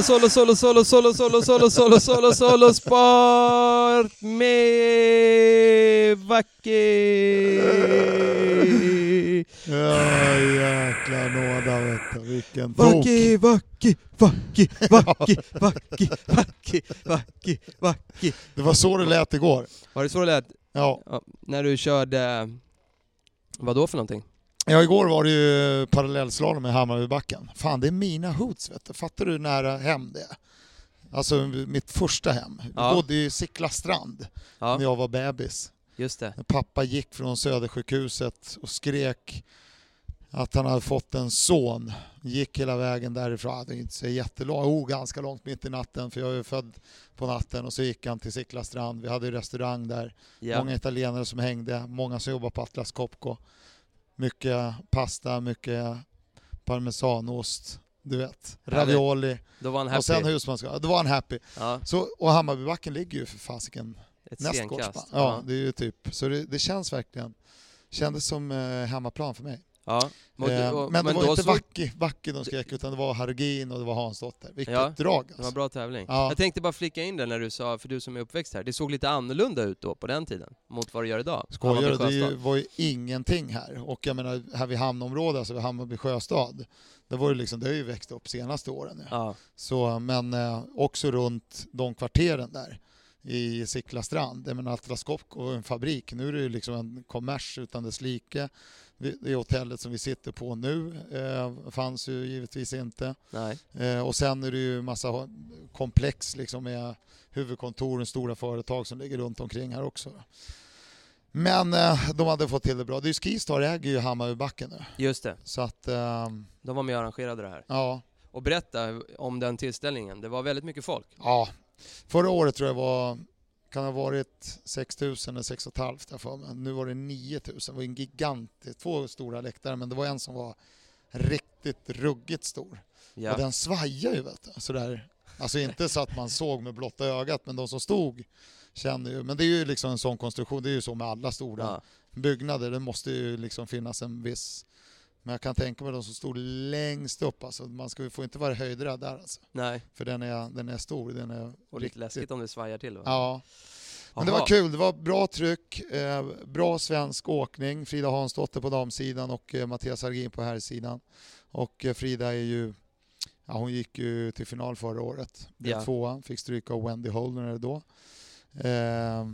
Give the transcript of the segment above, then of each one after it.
solo, solo, solo, solo, solo, solo, solo, solo, solo, solo, sport med Vacke. Ja, jäkla nåda vet du. Vilken tok. Vacke, Vacke, Vacke, Vacke, Vacke, Vacke, Vacke, Vacke. Det var så det lät igår. Var det så det lät Ja. ja, när du körde, vad då för någonting? Ja, igår var det ju parallellslalom i Hammarbybacken. Fan, det är mina hoods vet du. Fattar du hur nära hem det är? Alltså mitt första hem. Vi Ja. bodde i Sickla strand Ja, när jag var bebis. just det. Pappa gick från Södersjukhuset och skrek att han hade fått en son. Gick hela vägen därifrån, det är inte så jättelångt, oh, ganska långt mitt i natten för jag är född på natten och så gick han till Sickla strand. Vi hade ju restaurang där, Ja, många italienare som hängde, många som jobbade på Atlas Copco. Mycket pasta, mycket parmesanost, du vet, ravioli då var han och sen happy. husmanskost. Då var han happy. Ja, Så, och Hammarbybacken ligger ju för fasiken ett nästgårds. stenkast. Ja, det är ju typ, så det, det känns verkligen, kändes som eh, hemmaplan för mig. Ja. Och, du- Eh, och, men det var inte Vacke, Vacke de skrek utan det var Hargin och det var Hansdotter. Vilket Ja, drag Det var alltså. bra tävling. Ja. Jag tänkte bara flika in det när du sa, för du som är uppväxt här, det såg lite annorlunda ut då på den tiden mot vad det gör idag. Skojar du? Det ju, var ju ingenting här. Och jag menar, här vid hamnområdet, alltså vid Hammarby sjöstad, det, var ju liksom, det har ju växt upp senaste åren nu. Ja, Så, men eh, också runt de kvarteren där i Sickla strand. Jag menar Atlas Copco är en fabrik. Nu är det ju liksom en kommers utan dess like. Det hotellet som vi sitter på nu eh, fanns ju givetvis inte. Eh, och sen är det ju massa komplex liksom med huvudkontoren, stora företag som ligger runt omkring här också. Men eh, de hade fått till det bra. Det är ju Skistar äger ju Hammarbybacken nu. Just det, Så att, eh, de var med och arrangerade det här. ja. Och berätta om den tillställningen, det var väldigt mycket folk. Ja, förra året tror jag var, kan ha varit 6 000 eller 6 500 jag för mig. Nu var det 9 000. Det var en gigantisk, två stora läktare men det var en som var riktigt ruggigt stor. Ja, Och den svajar ju vet du. Sådär. Alltså inte så att man såg med blotta ögat men de som stod kände ju. Men det är ju liksom en sån konstruktion, det är ju så med alla stora ja, byggnader. Det måste ju liksom finnas en viss men jag kan tänka mig de som stod längst upp, alltså, man ska, får inte vara höjdrädd där alltså. nej. För den är, den är stor. Den är Och lite läskigt om det svajar till va? Ja. Men det Jaha. var kul, det var bra tryck, eh, bra svensk åkning. Frida Hansdotter på damsidan och eh, Mattias Hargin på herrsidan. Och eh, Frida är ju, ja, hon gick ju till final förra året. Blev Ja. tvåa, fick stryka av Wendy Holdener då. Eh,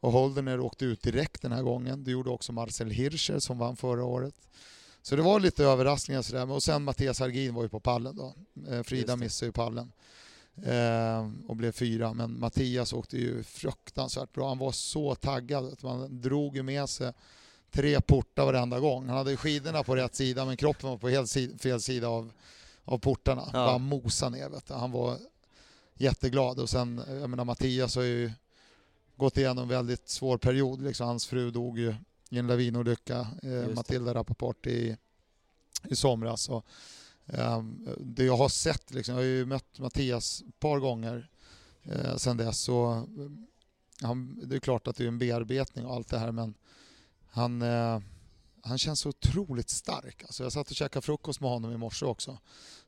och Holdener åkte ut direkt den här gången. Det gjorde också Marcel Hirscher som vann förra året. Så det var lite överraskningar sådär. Och sen Mattias Hargin var ju på pallen då. Eh, Frida missade ju pallen. Eh, och blev fyra. Men Mattias åkte ju fruktansvärt bra. Han var så taggad. att Man drog ju med sig tre portar varenda gång. Han hade skidorna på rätt sida men kroppen var på helt si- fel sida av, av portarna. Ja. Bara mosa ner. Vet du. Han var jätteglad. Och sen, jag menar Mattias har ju gått igenom en väldigt svår period. Liksom, hans fru dog ju i en lavinolycka, eh. Matilda Rappaport i, i somras. Och, ehm, det jag har sett, liksom, jag har ju mött Mattias ett par gånger eh, sen dess. Så, eh, han, det är klart att det är en bearbetning och allt det här men han, eh, han känns så otroligt stark. Alltså jag satt och käkade frukost med honom i morse också.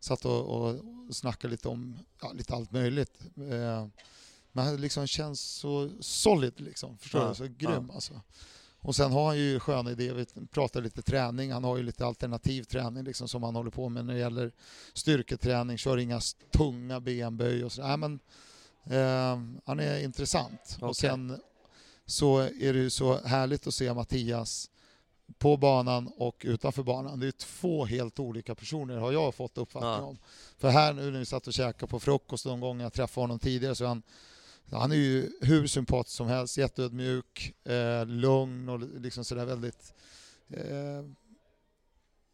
Satt och, och, och snackade lite om ja, lite allt möjligt. Eh, men han liksom känns så solid liksom. Förstår Ja, du? Så grym alltså. Och sen har han ju sköna idéer. Vi pratar lite träning. Han har ju lite alternativ träning liksom som han håller på med när det gäller styrketräning. Kör inga tunga benböj och så. Nej, men, eh, han är intressant. Okej. Och sen så är det ju så härligt att se Mattias på banan och utanför banan. Det är två helt olika personer har jag fått uppfattning Ja. om. För här nu när vi satt och käkade på frukost de gånger jag träffade honom tidigare så är han han är ju hur sympatisk som helst, jätteödmjuk, eh, lugn och liksom sådär väldigt eh,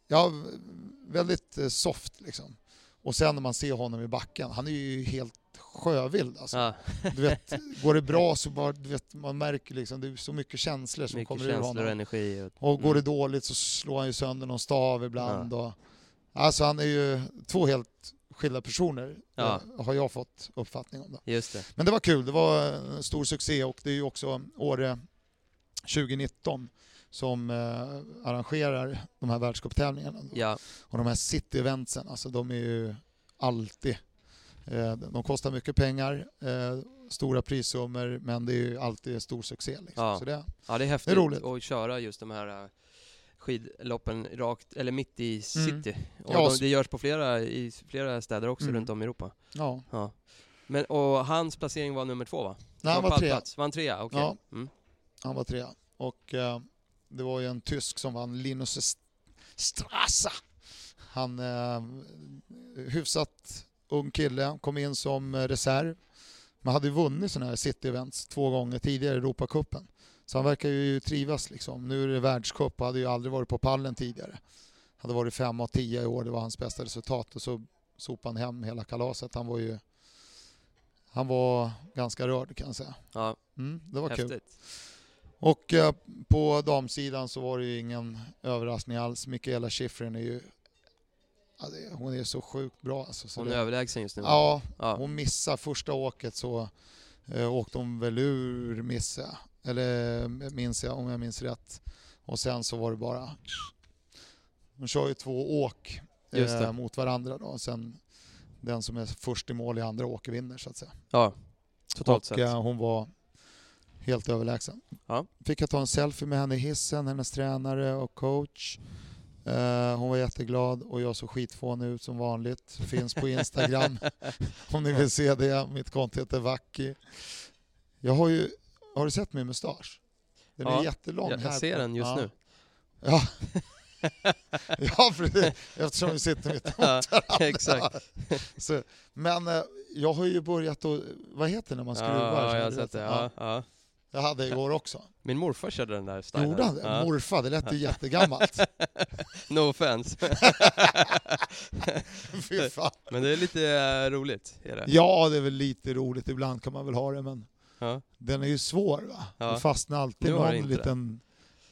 ja, väldigt eh, soft liksom. Och sen när man ser honom i backen, han är ju helt sjövild alltså. Ja, Du vet, går det bra så bara, du vet, man märker liksom, det är så mycket känslor som mycket kommer ur känslor och honom. energi. Och går det Mm. dåligt så slår han ju sönder någon stav ibland. Och, alltså han är ju två helt skilda personer, Ja. eh, har jag fått uppfattning om. Det. Just det. Men det var kul, det var en stor succé och det är ju också Åre 2019 som eh, arrangerar de här världscuptävlingarna. Ja, Och de här city-eventsen, alltså de är ju alltid... Eh, de kostar mycket pengar, eh, stora prissummor, men det är ju alltid stor succé. Liksom. Ja. Så det, ja det är häftigt roligt. att köra just de här äh, skidloppen rakt, eller mitt i Mm. city. Och Ja, de, det görs på flera, i flera städer också Mm. runt om i Europa. ja. Ja. Men, och hans placering var nummer två va? Nej, han var trea. pallplats. Var han trea? Okej. Ja. Mm. Han var trea. Och eh, det var ju en tysk som vann, Linus St- Strassa. Han eh, hyfsat ung kille, kom in som eh, reserv. Men hade ju vunnit sådana här city-events två gånger tidigare i Europacupen. Så han verkar ju trivas liksom. Nu är det världscup och hade ju aldrig varit på pallen tidigare. Hade varit fem av tio i år, det var hans bästa resultat. Och så sopade han hem hela kalaset. Han var ju han var ganska rörd kan jag säga. Ja, Mm, det var kul. häftigt. Och eh, på damsidan så var det ju ingen överraskning alls. Mikaela Shiffrin är ju... Hon är så sjukt bra. Alltså, så Hon är det, överlägsen just nu. ja, ja. hon missar första åket så eh, åkte hon väl ur missar jag. Eller eh, minns jag om jag minns rätt. Och sen så var det bara... Hon kör ju två åk eh, mot varandra då. Och sen den som är först i mål i andra åket vinner så att säga. ja. Totalt och sett. eh, hon var helt överlägsen. Ja. Fick jag ta en selfie med henne i hissen, hennes tränare och coach. Eh, hon var jätteglad och jag såg skitfånig ut som vanligt. Finns på Instagram om ni vill se det. Mitt konto heter Vacki. Jag har ju, har du sett min mustasch? Den Ja, är jättelång. jag, här jag ser på- den just ja. nu. Ja. ja, för det, eftersom vi sitter mitt Ja, exakt. Så, men eh, jag har ju börjat att, vad heter det när man skruvar? Ja, jag har sett det. Ja, ja. Jag hade igår också. Min morfar körde den där stilen. Gjorde han det? Ja. Morfar, det lät ju jättegammalt. No offense. Fy fan. Men det är lite eh, roligt. Är det? Ja, det är väl lite roligt. Ibland kan man väl ha det, men Ja. den är ju svår va? Ja. Det fastnar alltid det någon liten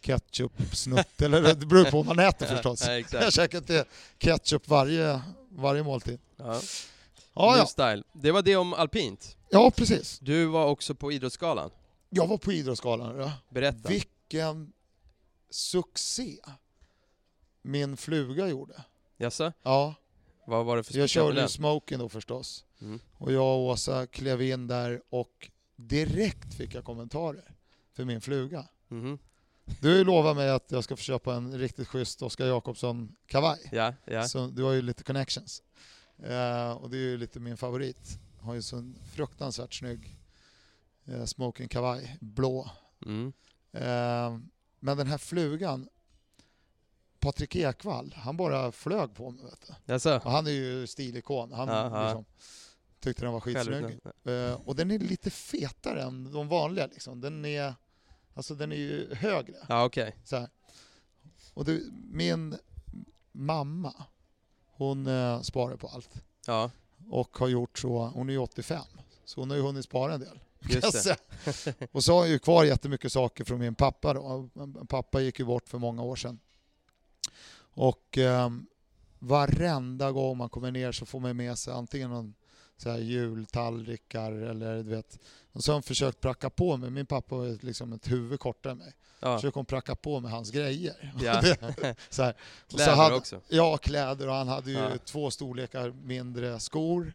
ketchup-snutt. Eller det beror på vad man äter förstås. Ja, Jag käkar inte ketchup varje, varje måltid. Ja. Ja, ja. style. Det var det om alpint. ja, precis. Du var också på Idrottsgalan. Jag var på Idrottsgalan. Ja. Berätta. Vilken succé min fluga gjorde. Jaså? Ja, Vad var det för jag körde ju den? smoking då förstås. Mm. Och jag och Åsa klev in där och direkt fick jag kommentarer för min fluga. Mhm. Du har ju lovat mig att jag ska få köpa en riktigt schysst Oskar Jakobsson kavaj. Ja, ja. Så du har ju lite connections. Eh, och det är ju lite min favorit. Har ju så en fruktansvärt snygg eh, smoking kavaj, blå. Mm. Eh, men den här flugan, Patrik Ekwall, han bara flög på mig. Vet du. Och han är ju stilikon. Han liksom, tyckte den var skitsnygg. Eh, och den är lite fetare än de vanliga. Liksom. Den, är, alltså, den är ju högre. Ja, okej. Så här. Och du, min mamma, hon eh, sparar på allt. Ja, Och har gjort så, hon är ju 85, så hon har ju hunnit spara en del. just. Och så har jag ju kvar jättemycket saker från min pappa då. Pappa gick ju bort för många år sedan. Och eh, varenda gång man kommer ner så får man med sig antingen någon så här jultallrikar eller du vet. Och så har hon försökt pracka på mig, min pappa var liksom ett huvud kortare än mig. Ja. Försöker hon pracka på mig hans grejer. Ja. Så här. Och så Kläder hade, också. Ja, kläder och han hade ju Ja. två storlekar mindre skor.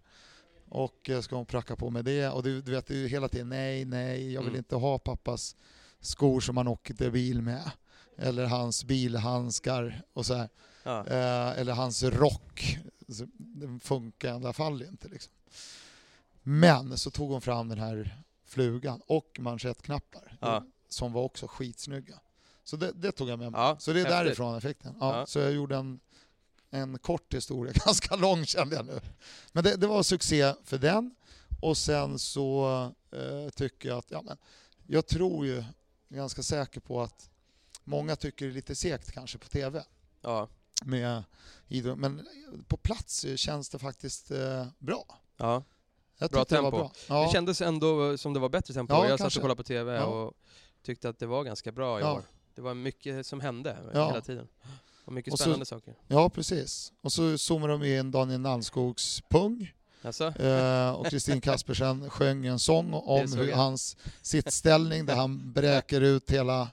Och eh, ska hon pracka på med det? Och du, du vet, det är hela tiden nej, nej, jag vill Mm. inte ha pappas skor som han åkte bil med. Eller hans bilhandskar och så här. Ja. Eh, eller hans rock. Den funkar i alla fall inte. Liksom. Men så tog hon fram den här flugan och manschettknappar Ja. som var också skitsnygga. Så det, det tog jag med mig. Ja, så det är häftigt. därifrån den. Ja, Ja. Så jag gjorde en, en kort historia, ganska lång kände jag nu. Men det, det var succé för den. Och sen så eh, tycker jag att, ja men, jag tror ju, ganska säker på att många tycker det är lite segt kanske på TV Ja, med idrott. Men på plats känns det faktiskt eh, bra. Ja. Jag Bra tyckte det tempo. bra. Ja. Det kändes ändå som det var bättre tempo. Ja, jag satt kanske. och kollade på TV Ja. och tyckte att det var ganska bra i Ja. år. Det var mycket som hände hela tiden. Och mycket Och så- spännande saker. ja, precis. Och så zoomade de in Daniel Nannskogs pung. Eh, och Kristin Kaspersen sjöng en sång om hur hans sittställning där han bräker ut hela,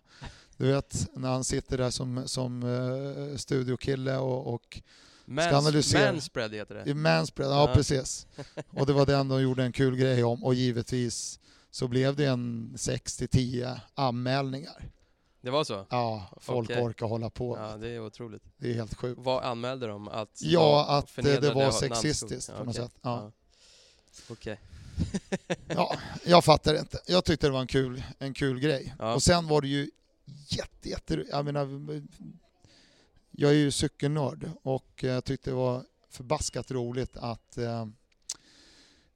du vet när han sitter där som, som eh, studiokille och, och mans, analysera. manspread heter det. manspread, ja Ja. precis. Och det var den de gjorde en kul grej om och givetvis så blev det en 6-10 anmälningar. Det var så? Ja, folk Okej. orkar hålla på. Ja, det är otroligt. Det är helt sjukt. Vad anmälde de? Att Ja, att det var sexistiskt på något okej. sätt. Ja. Okej. Ja, jag fattar inte. Jag tyckte det var en kul, en kul grej. Ja. Och sen var det ju jätte, jätte... Jag menar, jag är ju cykelnörd och jag tyckte det var förbaskat roligt att, eh,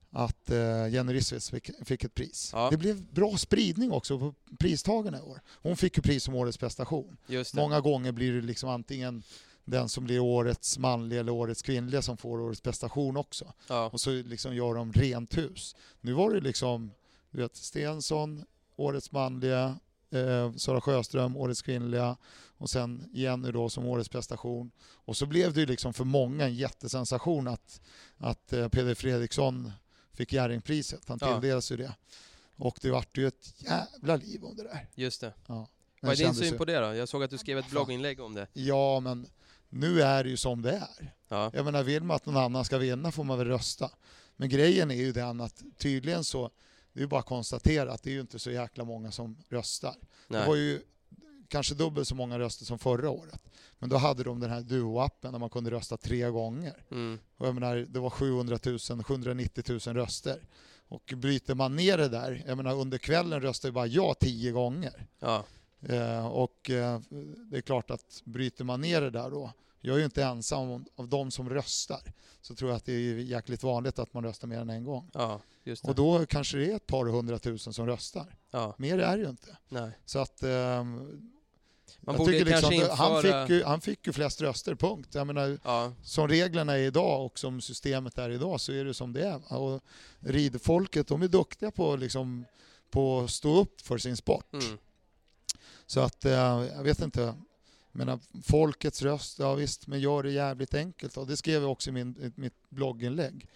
att eh, Jenny Rissveds fick, ett pris. Ja. Det blev bra spridning också på pristagarna i år. Hon fick ju pris som årets prestation. Många gånger blir det liksom antingen den som blir årets manliga eller årets kvinnliga som får årets prestation också Ja. och så liksom gör de rent hus. Nu var det liksom, du vet, Stensson, årets manliga, eh, Sara Sjöström, årets kvinnliga och sen Jenny då som årets prestation. Och så blev det ju liksom för många en jättesensation att, att eh, Peder Fredriksson fick Jerringpriset. Han Ja. tilldelades ju det. Och det vart ju ett jävla liv om det där. Just det. Ja. Vad är din syn ju- på det då? Jag såg att du skrev ett blogginlägg om det. Ja, men nu är det ju som det är. Ja. Jag menar, vill man att någon annan ska vinna får man väl rösta. Men grejen är ju den att tydligen så, det är ju bara att konstatera att det är ju inte så jäkla många som röstar. Det var Nej. ju kanske dubbelt så många röster som förra året. Men då hade de den här Duo-appen där man kunde rösta tre gånger. Mm. Och jag menar, det var 700 000, 790 000 röster. Och bryter man ner det där, jag menar under kvällen röstar ju bara jag tio gånger. Ja. Eh, och eh, det är klart att bryter man ner det där då, jag är ju inte ensam av de som röstar, så tror jag att det är jäkligt vanligt att man röstar mer än en gång. Ja. Och då kanske det är ett par hundratusen som röstar. Ja, Mer är det ju inte. nej. Så att... ehm, Man jag tycker liksom att han, införa... fick ju, han fick ju flest röster, punkt. Jag menar, Ja, som reglerna är idag och som systemet är idag så är det som det är. Och ridfolket, de är duktiga på, liksom, på att stå upp för sin sport. mm. Så att, eh, jag vet inte. Menar, folkets röst, ja visst, men gör det jävligt enkelt. Och det skrev jag också i, min, i mitt blogginlägg.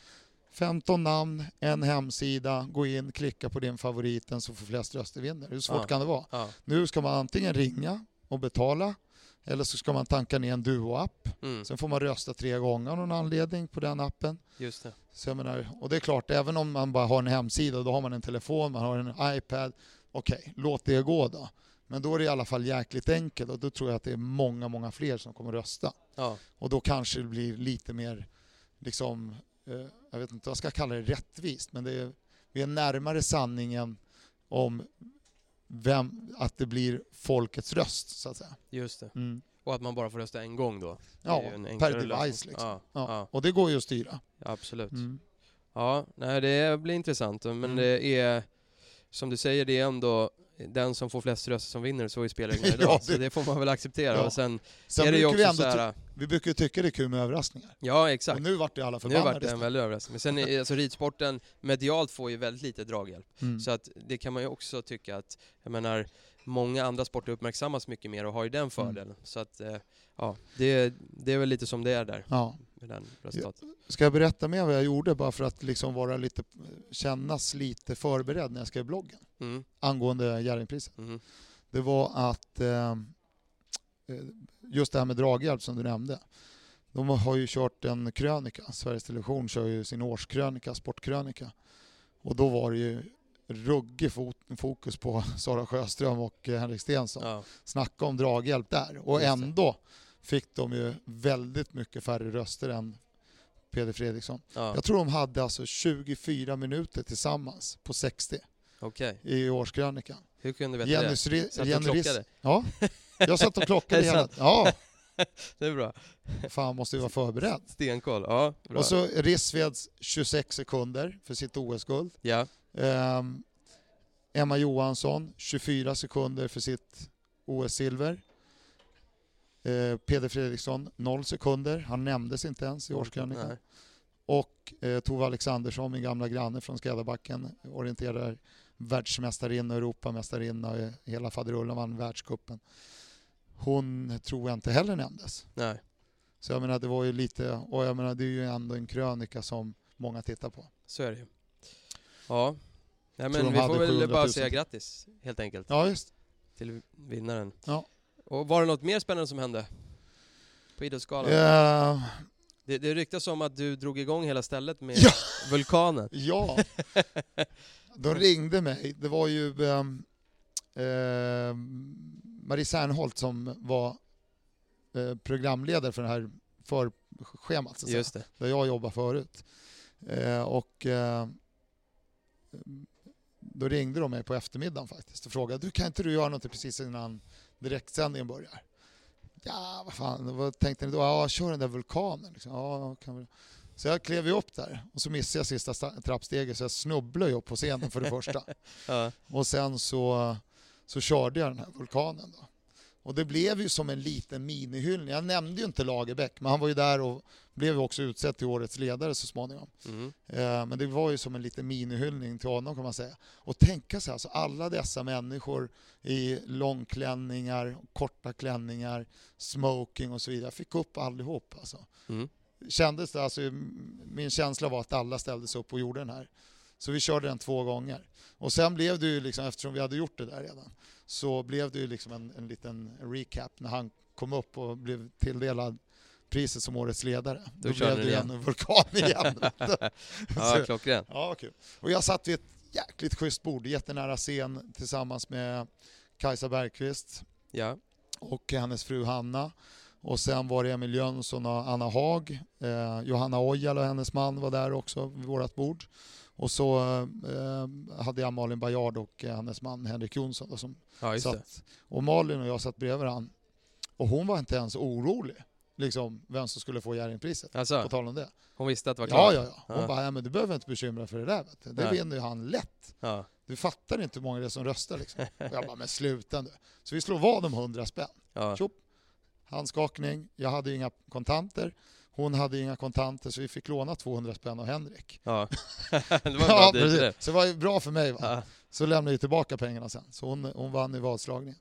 15 namn, en hemsida, gå in, klicka på din favoriten så får flest röster vinner. Hur svårt Ja. kan det vara? ja. Nu ska man antingen ringa och betala eller så ska man tanka ner en Duo-app. Mm. Sen får man rösta tre gånger av någon anledning på den appen. Just det. Så jag menar, och det är klart, även om man bara har en hemsida, då har man en telefon, man har en iPad. Okej, låt det gå då. Men då är det i alla fall jäkligt enkelt och då tror jag att det är många, många fler som kommer rösta. Ja, Och då kanske det blir lite mer, liksom, eh, jag vet inte vad jag ska kalla det, rättvist, men det är, vi är närmare sanningen om vem, att det blir folkets röst, så att säga. just det. Mm. Och att man bara får rösta en gång då. Ja, per device lösning. liksom. Ja, Ja. ja. Och det går ju att styra. absolut. Mm. Ja, nej, det blir intressant. Men Mm. det är, som du säger, det är ändå den som får flest röster som vinner, så är spelreglerna idag. Ja, Så det- det får man väl acceptera. Ja. Och sen, Sen är det ju brukar vi också ändå här, vi brukar ju tycka det är kul med överraskningar. Ja, exakt. Och nu vart det alla Nu förbannade. vart det en väldig överraskning. Men sen är, alltså ridsporten medialt får ju väldigt lite draghjälp. Mm. Så att det kan man ju också tycka att, jag menar, många andra sporter uppmärksammas mycket mer och har ju den fördelen. Så att, eh, ja, det, det är väl lite som det är där Ja. Med den resultatet. Ska jag berätta mer vad jag gjorde bara för att liksom vara lite, kännas lite förberedd när jag skrev bloggen Mm, angående Jerringpriset? mm, Det var att eh, eh, just det här med draghjälp som du nämnde. De har ju kört en krönika, Sveriges Television kör ju sin årskrönika, sportkrönika. Och då var det ju ruggig fokus på Sara Sjöström och eh, Henrik Stenson. ja, Snacka om draghjälp där. Och ändå fick de ju väldigt mycket färre röster än Peder Fredriksson. ja, Jag tror de hade alltså 24 minuter tillsammans på 60 okej. i årskrönikan. Hur kunde du veta Jenny, det? Sri- Så att de Jenny Riss- klockade? Ja, Jag satt och klockade hela... Ja, Det är bra. fan måste ju vara förberedd. Stenkoll. Ja, bra. Och så Rissveds 26 sekunder för sitt OS-guld. Ja, Ehm, Emma Johansson 24 sekunder för sitt OS-silver. Eh, Peder Fredriksson 0 sekunder, han nämndes inte ens i årskrönikan. Nej. Och eh, Tove Alexandersson, min gamla granne från Skräddarbacken, orienterar världsmästarinna och Europamästarinna och hela faderullen vann världscupen. Hon tror jag inte heller nämndes. Nej. Så jag menar det var ju lite, och jag menar det är ju ändå en krönika som många tittar på. Så är det ju. Ja. Nej, men vi får väl 700 bara 000. säga grattis, helt enkelt, Ja visst. till vinnaren. Ja. Och var det något mer spännande som hände? På Idrottsgalan? Eh, Det, det ryktas om att du drog igång hela stället med Ja. vulkanen. Ja, de ringde mig. Det var ju ehm, ehm, Marie Serneholt som var eh, programledare för det här förschemat, så att säga, Just det. där jag jobbade förut. Eh, och eh, då ringde de mig på eftermiddagen faktiskt och frågade du kan inte du göra något precis innan direktsändningen börjar? Ja, vad fan, vad tänkte ni då? Ja, kör den där vulkanen. Liksom. Ja, kan vi... Så jag klev ju upp där och så missade jag sista sta- trappsteget så jag snubblade ju upp på scenen för det första. Ja. Och sen så, så körde jag den här vulkanen. Då. Och det blev ju som en liten minihyllning. Jag nämnde ju inte Lagerbäck, men han var ju där och blev också utsedd till årets ledare så småningom. Mm. Eh, Men det var ju som en liten minihyllning till honom kan man säga. Och tänka sig alltså alla dessa människor i långklänningar, korta klänningar, smoking och så vidare. Jag fick upp allihop alltså. Mm. Kändes det, alltså, min känsla var att alla ställde sig upp och gjorde den här. Så vi körde den två gånger. Och sen blev det ju liksom, eftersom vi hade gjort det där redan, så blev det ju liksom en, en liten recap när han kom upp och blev tilldelad priset som årets ledare. Då, körde blev det igen. en vulkan igen. Ja, Så- klockren. Ja, kul. Och jag satt vid ett jäkligt schysst bord, jättenära scen tillsammans med Kajsa Bergqvist Ja. och hennes fru Hanna. Och sen var det Emil Jönsson och Anna Haag. Eh, Johanna Ojala och hennes man var där också vid vårt bord. Och så eh, hade jag Malin Bajard och eh, hennes man Henrik Jonsson då, som ja, satt. Och Malin och jag satt bredvid varandra. Och hon var inte ens orolig, liksom, vem som skulle få Jerringpriset. På Alltså, tal om det. hon visste att det var Ja, klart? ja, ja. Hon Ja. bara, ja, men du behöver inte bekymra för det där. Vet du. Det Nej. vinner ju han lätt. Ja. Du fattar inte hur många det är som röstar. Liksom. Och jag bara, men sluta nu. Så vi slår vad om 100 spänn. Ja. Tjopp. Handskakning. Jag hade ju inga kontanter. Hon hade inga kontanter så vi fick låna 200 spänn av Henrik. ja. det var Ja, det. Så det var ju bra för mig. Va? Ja. Så lämnade jag tillbaka pengarna sen. Så hon, hon vann i vadslagningen.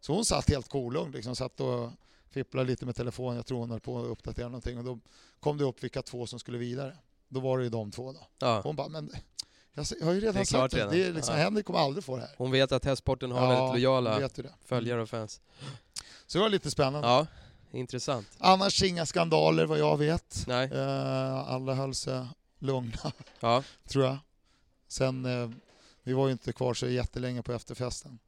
Så hon satt helt kolugn. Liksom, satt och fipplade lite med telefonen. Jag tror hon höll på att uppdatera någonting. Och då kom det upp vilka två som skulle vidare. Då var det ju de två. Då. Ja. Hon bara, men jag, har ju redan Det sagt det. det är liksom, Ja. Henrik kommer aldrig få det här. Hon vet att hästsporten har Ja, väldigt lojala följare och fans. Så det var lite spännande. Ja, intressant. Annars inga skandaler vad jag vet. Nej. Eh, alla höll sig lugna, Ja, tror jag. Sen, eh, vi var ju inte kvar så jättelänge på efterfesten.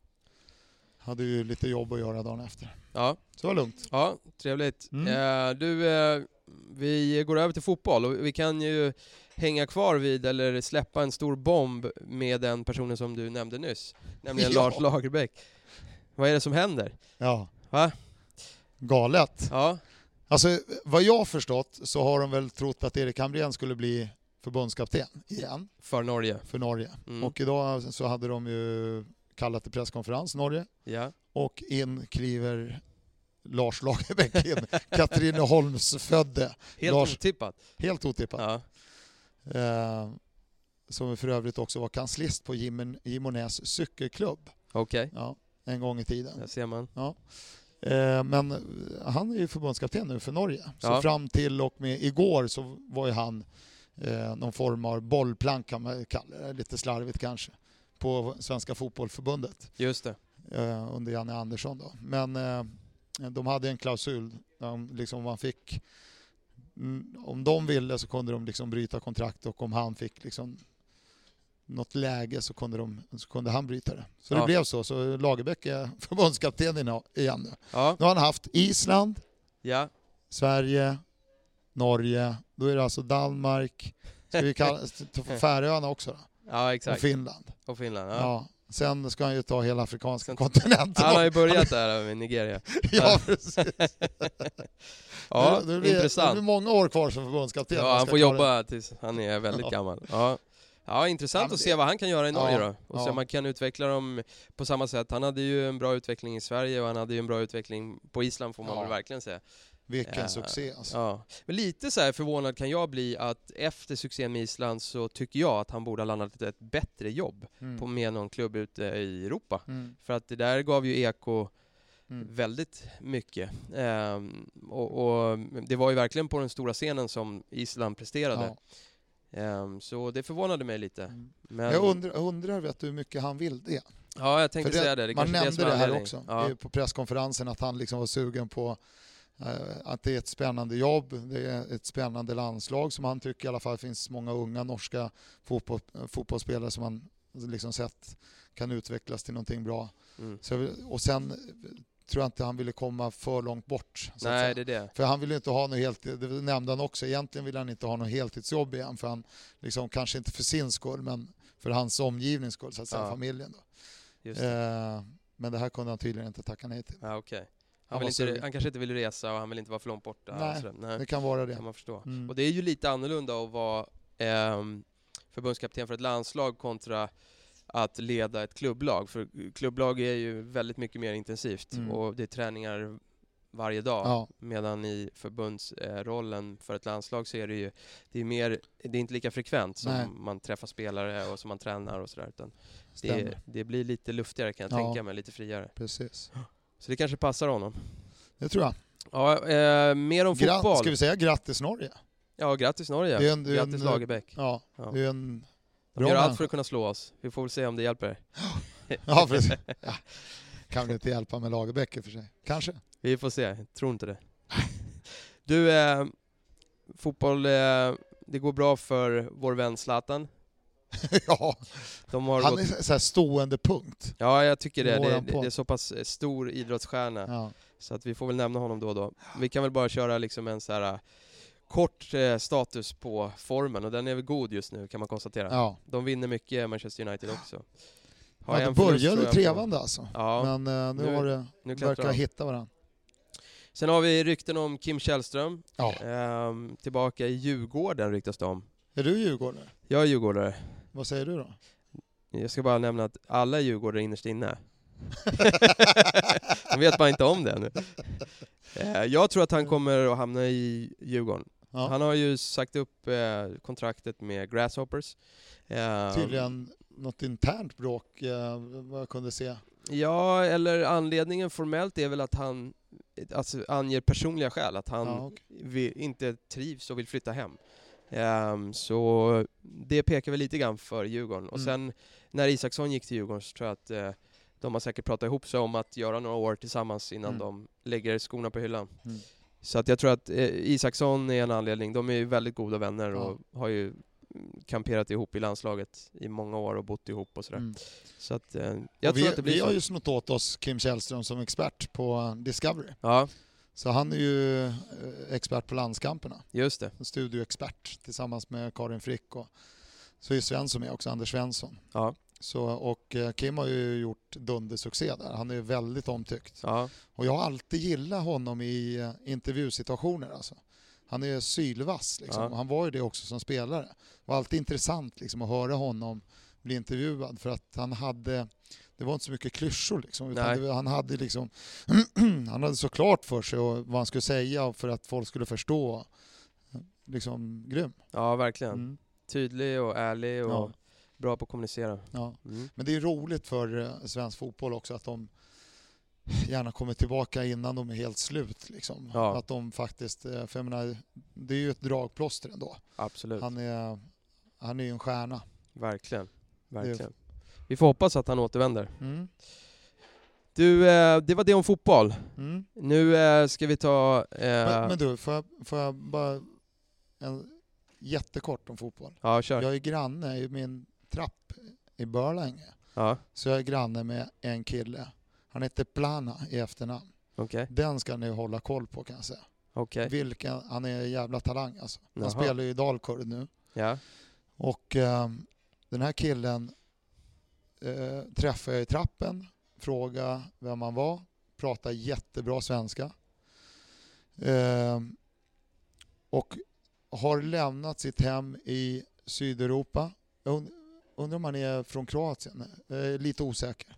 Hade ju lite jobb att göra dagen efter. ja, Så det var lugnt. ja trevligt. Mm. Eh, du, eh, vi går över till fotboll och vi kan ju hänga kvar vid, eller släppa en stor bomb med den personen som du nämnde nyss, nämligen Ja. Lars Lagerbäck. Vad är det som händer? Ja. Va? Galet. Ja, Alltså, vad jag har förstått så har de väl trott att Erik Hamrén skulle bli förbundskapten igen för Norge. för Norge. Mm. Och idag så hade de ju kallat till presskonferens, Norge. Ja, Och in kliver Lars Lagerbäck in. Katrineholmsfödde. helt Lars- otippat. Helt otippat. Ja, Eh, som för övrigt också var kanslist på Jim, Gimonäs cykelklubb. okej. Ja, en gång i tiden. Där ser man. Eh, men eh, han är ju förbundskapten nu för Norge. Så Ja. fram till och med igår så var ju han eh, någon form av bollplank kan man kalla det, lite slarvigt kanske, på Svenska Fotbollförbundet Just det. eh, under Janne Andersson. Då. Men de hade en klausul, där de liksom man fick mm, om de ville så kunde de liksom bryta kontrakt och om han fick liksom något läge så kunde, de, så kunde han bryta det. Så Ja. det blev så. Så Lagerbäck är förbundskapten igen nu. Ja, Nu har han haft Island, ja, Sverige, Norge. Då är det alltså Danmark. Ska vi kalla Färöarna också då? ja Och exakt. Finland. Och Finland. Ja. Ja. Sen ska han ju ta hela afrikanska kontinenten. Han har ju börjat där med Nigeria. ja, precis. Ja, det, det, blir, det intressant. blir många år kvar som förbundskapten. Ja, han får jobba tills han är väldigt Ja. gammal. Ja. Ja, intressant men att se vad han kan göra i Norge Ja, då. Och se ja. om man kan utveckla dem på samma sätt. Han hade ju en bra utveckling i Sverige och han hade ju en bra utveckling på Island får man Ja. väl verkligen säga. Vilken Ja. succé alltså. Ja. Men lite så här förvånad kan jag bli att efter succén med Island så tycker jag att han borde ha landat ett bättre jobb Mm. på med någon klubb ute i Europa. Mm. För att det där gav ju Eko Mm. väldigt mycket. Ehm, och, och det var ju verkligen på den stora scenen som Island presterade. Ja. Ehm, så det förvånade mig lite. Mm. Men, Jag undrar, undrar vet du hur mycket han vill det? ja, jag tänkte För säga det. det man nämnde är det här också Ja. på presskonferensen att han liksom var sugen på eh, att det är ett spännande jobb, det är ett spännande landslag som han tycker i alla fall finns många unga norska fotboll, eh, fotbollsspelare som han liksom sett kan utvecklas till någonting bra. Mm. Så, och sen tror jag inte han ville komma för långt bort. Nej, det är det. För han vill ju inte ha något helt, det nämnde han också, egentligen vill han inte ha något heltidsjobb igen för han, liksom, kanske inte för sin skull men för hans omgivnings skull, så att säga, Ja. familjen. Då. Det. Eh, men det här kunde han tydligen inte tacka nej till. Ja, okej. han Han, inte, han kanske inte vill resa och han vill inte vara för långt borta. Nej. Nej. Det kan vara det. kan man förstå. Mm. Och det är ju lite annorlunda att vara ehm, förbundskapten för ett landslag kontra att leda ett klubblag. För klubblag är ju väldigt mycket mer intensivt Mm. och det är träningar varje dag. Ja, Medan i förbundsrollen för ett landslag så är det ju det är mer, det är inte lika frekvent som Nej. man träffar spelare och som man tränar och sådär. Utan det, det blir lite luftigare kan jag Ja. tänka mig, lite friare. Precis. Så det kanske passar honom. Det tror jag. Ja, eh, mer om Gra- fotboll. ska vi säga grattis Norge? Ja, grattis Norge. Det är en- det är grattis en- Lagerbäck. Ja, Ja. det är en De bra gör allt för att kunna slå oss. Vi får väl se om det hjälper. Ja, precis. Ja. Kan väl inte hjälpa med Lagerbäck i och för sig. Kanske. Vi får se, jag tror inte det. Du, eh, fotboll, eh, det går bra för vår vän Zlatan. ja, han gått... är så här stående punkt. Ja, jag tycker det. Det, det, det är så pass eh, stor idrottsstjärna. Ja. Så att vi får väl nämna honom då och då. Vi kan väl bara köra liksom en så här kort eh, status på formen och den är väl god just nu kan man konstatera. Ja. De vinner mycket Manchester United också. Har Ja, det förlust, började på- trevande alltså. Ja, Men eh, nu, nu- har det, nu verkar de. hitta varandra. Sen har vi rykten om Kim Källström. Ja. Ehm, tillbaka i Djurgården ryktas det om. Är du djurgårdare? Jag är djurgårdare. Vad säger du då? Jag ska bara nämna att alla är djurgårdare innerst inne. De vet bara inte om det ännu. Eh, Jag tror att han kommer att hamna i Djurgården. Ja. Han har ju sagt upp eh, kontraktet med Grasshoppers. Eh, Tydligen något internt bråk eh, vad jag kunde se. Ja, eller anledningen formellt är väl att han alltså, anger personliga skäl, att han Ja, okej. vi, inte trivs och vill flytta hem. Ehm, så det pekar väl lite grann för Djurgården. Och Mm. sen när Isaksson gick till Djurgården så tror jag att eh, de har säkert pratat ihop sig om att göra några år tillsammans innan Mm. de lägger skorna på hyllan. Mm. Så att jag tror att eh, Isaksson är en anledning. De är ju väldigt goda vänner Ja. och har ju mm, kamperat ihop i landslaget i många år och bott ihop och sådär. Mm. Så att eh, jag Och tror vi, att det blir vi så. har ju snott åt oss Kim Källström som expert på Discovery. Ja, Så han är ju eh, expert på landskamperna. just det. En studioexpert tillsammans med Karin Frick och så är Svensson med också, Anders Svensson. Ja, Så, och eh, Kim har ju gjort dundersuccé där. Han är väldigt omtyckt. ja, Och jag har alltid gillat honom i eh, intervjusituationer. Alltså. Han är sylvass. Liksom. Ja. Han var ju det också som spelare. Det var alltid intressant liksom, att höra honom bli intervjuad för att han hade det var inte så mycket klyschor liksom, det, han hade liksom han hade så klart för sig och vad han skulle säga för att folk skulle förstå. Liksom grym. ja, verkligen. Mm. Tydlig och ärlig och Ja. Bra på att kommunicera. Ja. Mm. Men det är roligt för eh, svensk fotboll också att de gärna kommer tillbaka innan de är helt slut. Liksom. Ja. Att de faktiskt, eh, för jag menar, det är ju ett dragplåster ändå. Absolut. Han är, han är ju en stjärna. Verkligen. Verkligen. Vi får hoppas att han återvänder. Mm. Du, eh, det var det om fotboll. Mm. Nu ska vi ta... Eh, Men, men du, får jag, får jag bara en jättekort om fotboll? ja, kör. Jag är granne i min trapp i Börlänge. Ja, Så jag är granne med en kille. Han heter Plana i efternamn. okej. Den ska ni hålla koll på kan jag säga. Okej. Vilken, han är en jävla talang alltså. Han Jaha. spelar ju i Dalkurd nu. Ja. Och ehm, den här killen eh, träffade jag i trappen, frågade vem han var, pratade jättebra svenska. Eh, och har lämnat sitt hem i Sydeuropa. Undrar om han är från Kroatien, är lite osäker.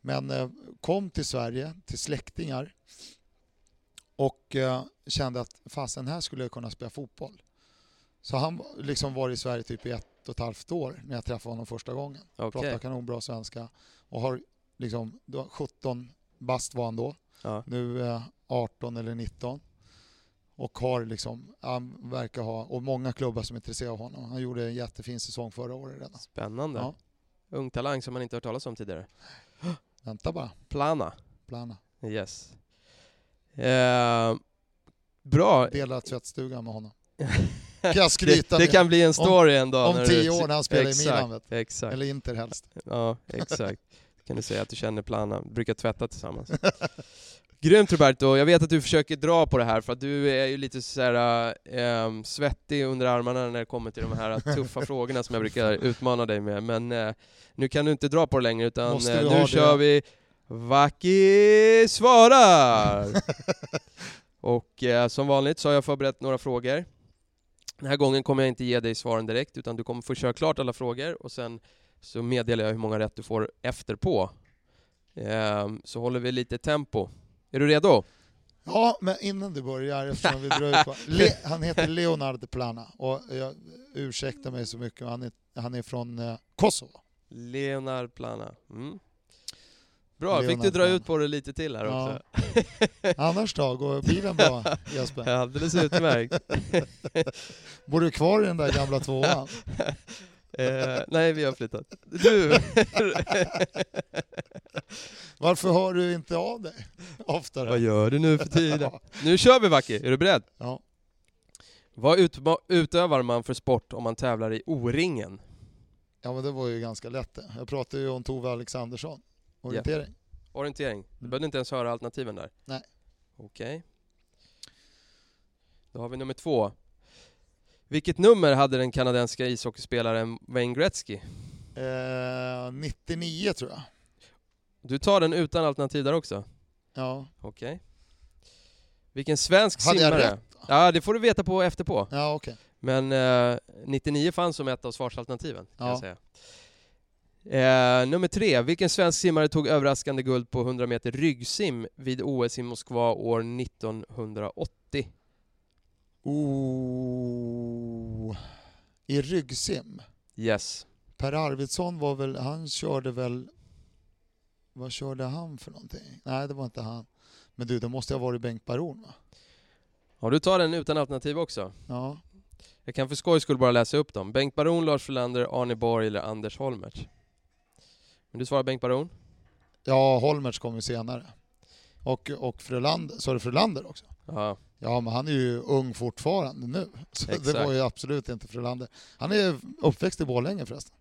Men eh, kom till Sverige, till släktingar och eh, kände att fasen här skulle jag kunna spela fotboll. Så han liksom var i Sverige typ i ett och ett halvt år när jag träffade honom första gången. Okej. Pratar kanonbra svenska och har liksom, då 17 bast var han då, Ja. nu eh, 18 eller 19. Och har liksom, han verkar ha, och många klubbar som är intresserade av honom. Han gjorde en jättefin säsong förra året redan. Spännande. Ja. Ung talang som man inte hört talas om tidigare. Vänta bara, Plana. plana. Yes. Eh, bra. Dela tvättstugan med honom. Kan jag Det, skryta det med. kan bli en story en dag. Om tio år när han spelar i Exakt, Milan. Vet. Exakt. Eller Inter helst. Ja, exakt. kan du säga att du känner Plana, brukar tvätta tillsammans. Grymt Roberto, jag vet att du försöker dra på det här för att du är ju lite så här, ehm, svettig under armarna när det kommer till de här tuffa frågorna som jag brukar utmana dig med. Men eh, nu kan du inte dra på det längre utan vi nu kör det? vi Vaki svarar! Och eh, som vanligt så har jag förberett några frågor. Den här gången kommer jag inte ge dig svaren direkt utan du kommer få köra klart alla frågor och sen så meddelar jag hur många rätt du får efterpå. Ehm, så håller vi lite tempo. Är du redo? Ja, men innan du börjar, eftersom vi drar ut på... Le, han heter Leonard Plana och jag ursäktar mig så mycket, han är, han är från eh, Kosovo. Leonard Plana. Mm. Bra, fick du Leonard dra Plana. ut på det lite till här Ja. också. Annars då, går bilen bra Jesper? Alldeles utmärkt. Bor du kvar i den där gamla tvåan? Eh, nej, vi har flyttat. Du! Varför hör du inte av dig oftare? Vad gör du nu för tiden? Nu kör vi Vacki, är du beredd? Ja. Vad utövar man för sport om man tävlar i O-ringen? ja, men det var ju ganska lätt det. Jag pratade ju om Tove Alexandersson. Orientering. Orientering. Du behövde inte ens höra alternativen där? Nej. Okej. Då har vi nummer två. Vilket nummer hade den kanadensiska ishockeyspelaren Wayne Gretzky? Eh, 99 tror jag. Du tar den utan alternativ där också? Ja. Okej. Vilken svensk Hade jag simmare? rätt? Ja, det får du veta på efterpå. Ja, okej. Men eh, 99 fanns som ett av svarsalternativen, kan Ja. jag säga. Eh, nummer tre. Vilken svensk simmare tog överraskande guld på 100 meter ryggsim vid OS i Moskva år 1980? Oh. I ryggsim. Yes. Per Arvidsson var väl, han körde väl, vad körde han för någonting? Nej, det var inte han. Men du, det måste ha varit Bengt Baron va? Ja, du tar den utan alternativ också. Ja. Jag kan för skojs skull bara läsa upp dem. Bengt Baron, Lars Frölander, Arne Borg eller Anders Holmertz. Men du svarar Bengt Baron? Ja, Holmertz kom ju senare. Och, och Frölander, sa du Frölander också? Ja. Ja, men han är ju ung fortfarande nu. Så det Exakt. var ju absolut inte Frölander. Han är uppväxt i Borlänge förresten.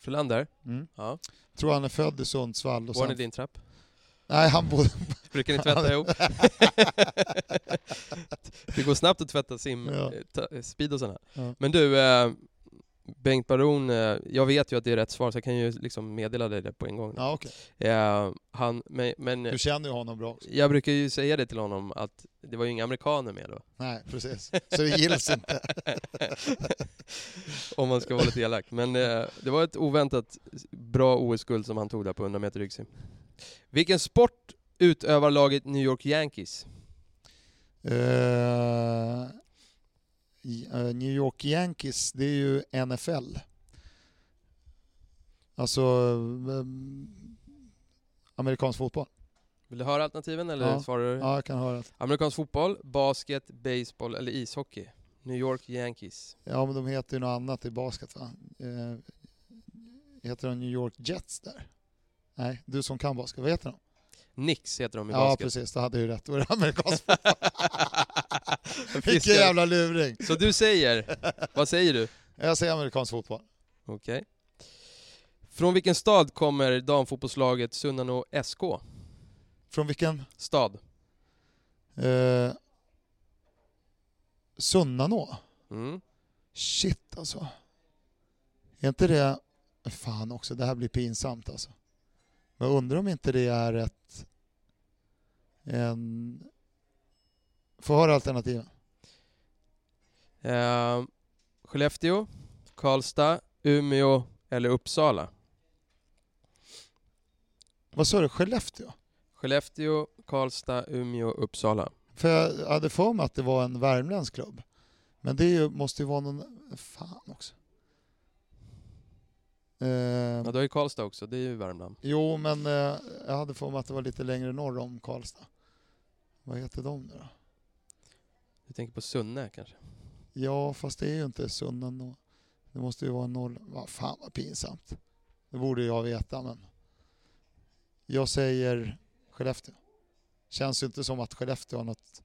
Frölander? Mm. Ja. Tror han är född i Sundsvall. Och Var i sen... din trapp? Nej, han bodde... Brukar ni tvätta ihop? det går snabbt att tvätta sim, Ja. eh, eh, speed och sådana. Ja. Men du, eh, Bengt Baron, eh, jag vet ju att det är rätt svar så jag kan ju liksom meddela dig det på en gång. Ja, okej. Eh, han, men, men Du känner ju honom bra också. jag brukar ju säga det till honom att det var ju inga amerikaner med då. Nej, precis. Så det gills inte. Om man ska vara lite elak. Men eh, det var ett oväntat bra OS-guld som han tog där på 100 meter ryggsim. Vilken sport utövar laget New York Yankees? Eh, New York Yankees, det är ju NFL. Alltså eh, amerikansk fotboll. Vill du höra alternativen eller Ja. svarar du? Ja, jag kan höra. Amerikansk fotboll, basket, baseball eller ishockey? New York Yankees. Ja, men de heter ju något annat i basket va? Eh, heter de New York Jets där? Nej, du som kan basket, vad heter de? Knicks heter de i Ja, basket. precis, då hade jag ju rätt. Då är det amerikansk fotboll. Vilken jävla luring! Så du säger, vad säger du? Jag säger amerikansk fotboll. Okej. Från vilken stad kommer damfotbollslaget Sunnanå SK? Från vilken? Stad. Eh, Sunnanå? Mm. Shit alltså. Är inte det Fan också, det här blir pinsamt alltså. Men jag undrar om inte det är ett... En... Få höra alternativen. Eh, Skellefteå, Karlstad, Umeå eller Uppsala? Vad sa du, Skellefteå? Skellefteå, Karlstad, Umeå, Uppsala. För jag hade för mig att det var en värmländsk klubb. Men det ju, måste ju vara någon... Fan också. Eh, Ja, du har ju Karlstad också, det är ju Värmland. jo, men eh, jag hade för mig att det var lite längre norr om Karlstad. Vad heter de nu då? Du tänker på Sunne kanske? Ja, fast det är ju inte och Det måste ju vara noll. Vad fan vad pinsamt. Det borde jag veta, men... Jag säger Skellefteå. Känns ju inte som att Skellefteå har något...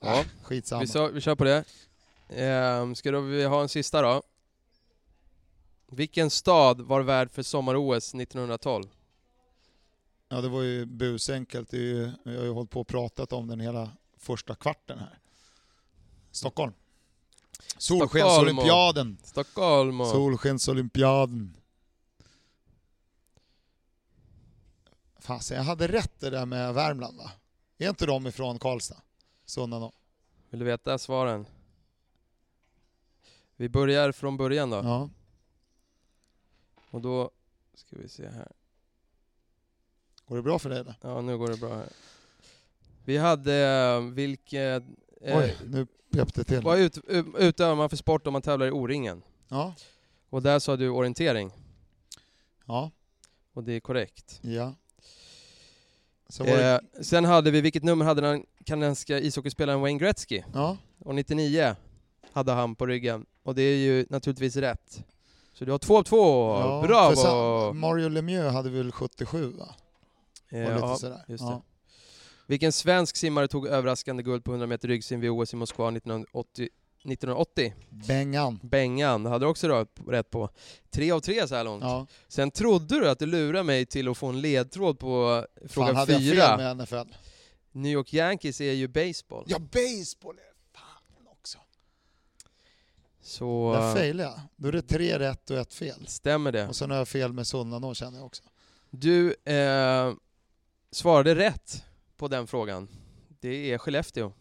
Ja, Äh, skitsamma. Vi, så, vi kör på det. Ehm, ska då vi ha en sista då? Vilken stad var värd för sommar-OS 1912? Ja, det var ju busenkelt. Det ju, jag har ju hållit på och pratat om den hela första kvarten här. Stockholm. Solskensolympiaden. Stockholm och... Solskensolympiaden. Fasen, jag hade rätt det där med Värmland va? Är inte de ifrån Karlstad? Sunnanå. Vill du veta svaren? Vi börjar från början då. Ja. Och då ska vi se här. Går det bra för dig eller? Ja, nu går det bra här. Vi hade, eh, vilket... eh, Oj, nu pep det till. Vad ut, utövar man för sport om man tävlar i O-ringen? Ja, Och där sa du orientering. ja, Och det är korrekt. ja. Var det, Eh, sen hade vi, vilket nummer hade den kanadensiska ishockeyspelaren Wayne Gretzky? ja, Och 99 hade han på ryggen. Och det är ju naturligtvis rätt. Så du har två av två. ja. Bravo! Sen, Mario Lemieux hade väl 77 va? Eh, Och lite ja, sådär. just ja. Vilken svensk simmare tog överraskande guld på 100 meter ryggsim vid OS i Moskva 1980? 1980? Bengan. Bengan, hade du också rätt på. Tre av tre så här långt. Ja. Sen trodde du att du lurade mig till att få en ledtråd på fråga Fan, hade jag fyra. fel med NFL? New York Yankees är ju baseball. Ja, baseball är fan också. Så Där failade jag. Då är det tre rätt och ett fel. stämmer det. Och sen har jag fel med Sunnanå känner jag också. Du eh, svarade rätt på den frågan. Det är Skellefteå.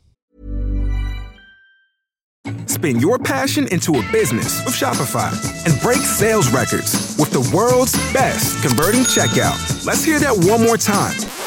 Spin your passion into a business with Shopify and break sales records with the world's best converting checkout. Let's hear that one more time.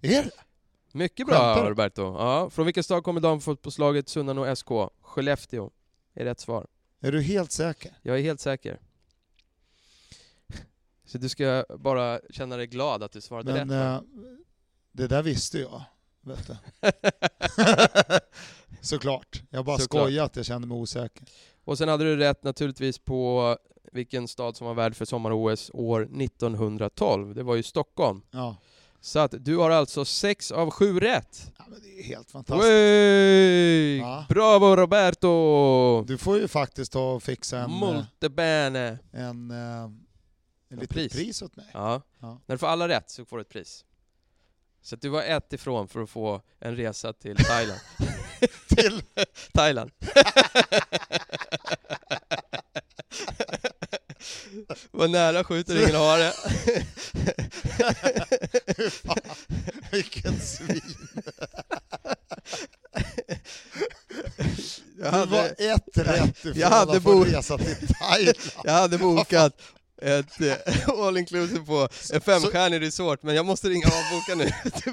Är det? Mycket bra Skämtar? Roberto. Ja, från vilken stad kommer damfotbollslaget Sunnanå SK? Skellefteå är rätt svar. Är du helt säker? Jag är helt säker. Så du ska bara känna dig glad att du svarade Men rätt. eh, det där visste jag. Vet du. Såklart. Jag bara Såklart. skojade att jag kände mig osäker. Och sen hade du rätt naturligtvis på vilken stad som var värd för sommar-OS år 1912. Det var ju Stockholm. Ja. Så att du har alltså sex av sju rätt. ja men det är helt fantastiskt. Wey! Ja. Bravo Roberto! Du får ju faktiskt ta och fixa en, eh, Molte bene! en, eh, en litet pris. pris. åt mig. Ja. Ja. När du får alla rätt så får du ett pris. Så att du var ett ifrån för att få en resa till Thailand. Till Thailand. Var nära skjuter ingen hare. Fan, vilket svin. Jag Du var hade, ett rätt ifrån jag hade att få resa till Thailand. jag hade bokat ett eh, all inclusive på en femstjärnig resort, men jag måste ringa och avboka nu.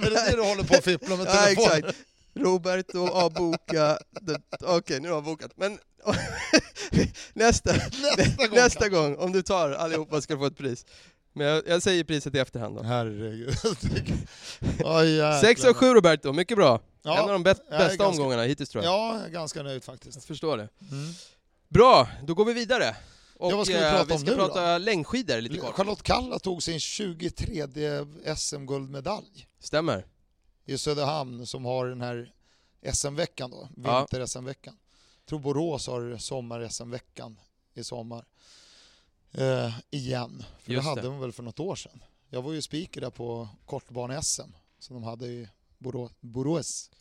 Är det det du håller på att fippla med Ja, telefonen? exakt. Roberto avboka, okej nu har jag avbokat. Men nästa, Nästa gång. nästa gång, om du tar allihopa ska du få ett pris. Men jag, jag säger priset i efterhand då. Herregud. Jäklar. 6 av 7 Roberto, mycket bra. Ja, en av de jag bästa ganska- omgångarna hittills tror jag. Ja, jag är ganska nöjd Jag faktiskt. förstår det. Mm. Bra, då går vi vidare. Och Ja, vad ska vi eh, prata vi om ska nu då? prata längdskidor lite kort. Charlotte Kalla tog sin 23 SM-guldmedalj Stämmer. I Söderhamn som har den här SM-veckan då, vinter-SM-veckan. Jag tror Borås har sommar-SM-veckan i sommar. Eh, igen, för Just det hade det. de väl för något år sedan. Jag var ju speaker där på kortbane-SM som de hade i Borå- Borås.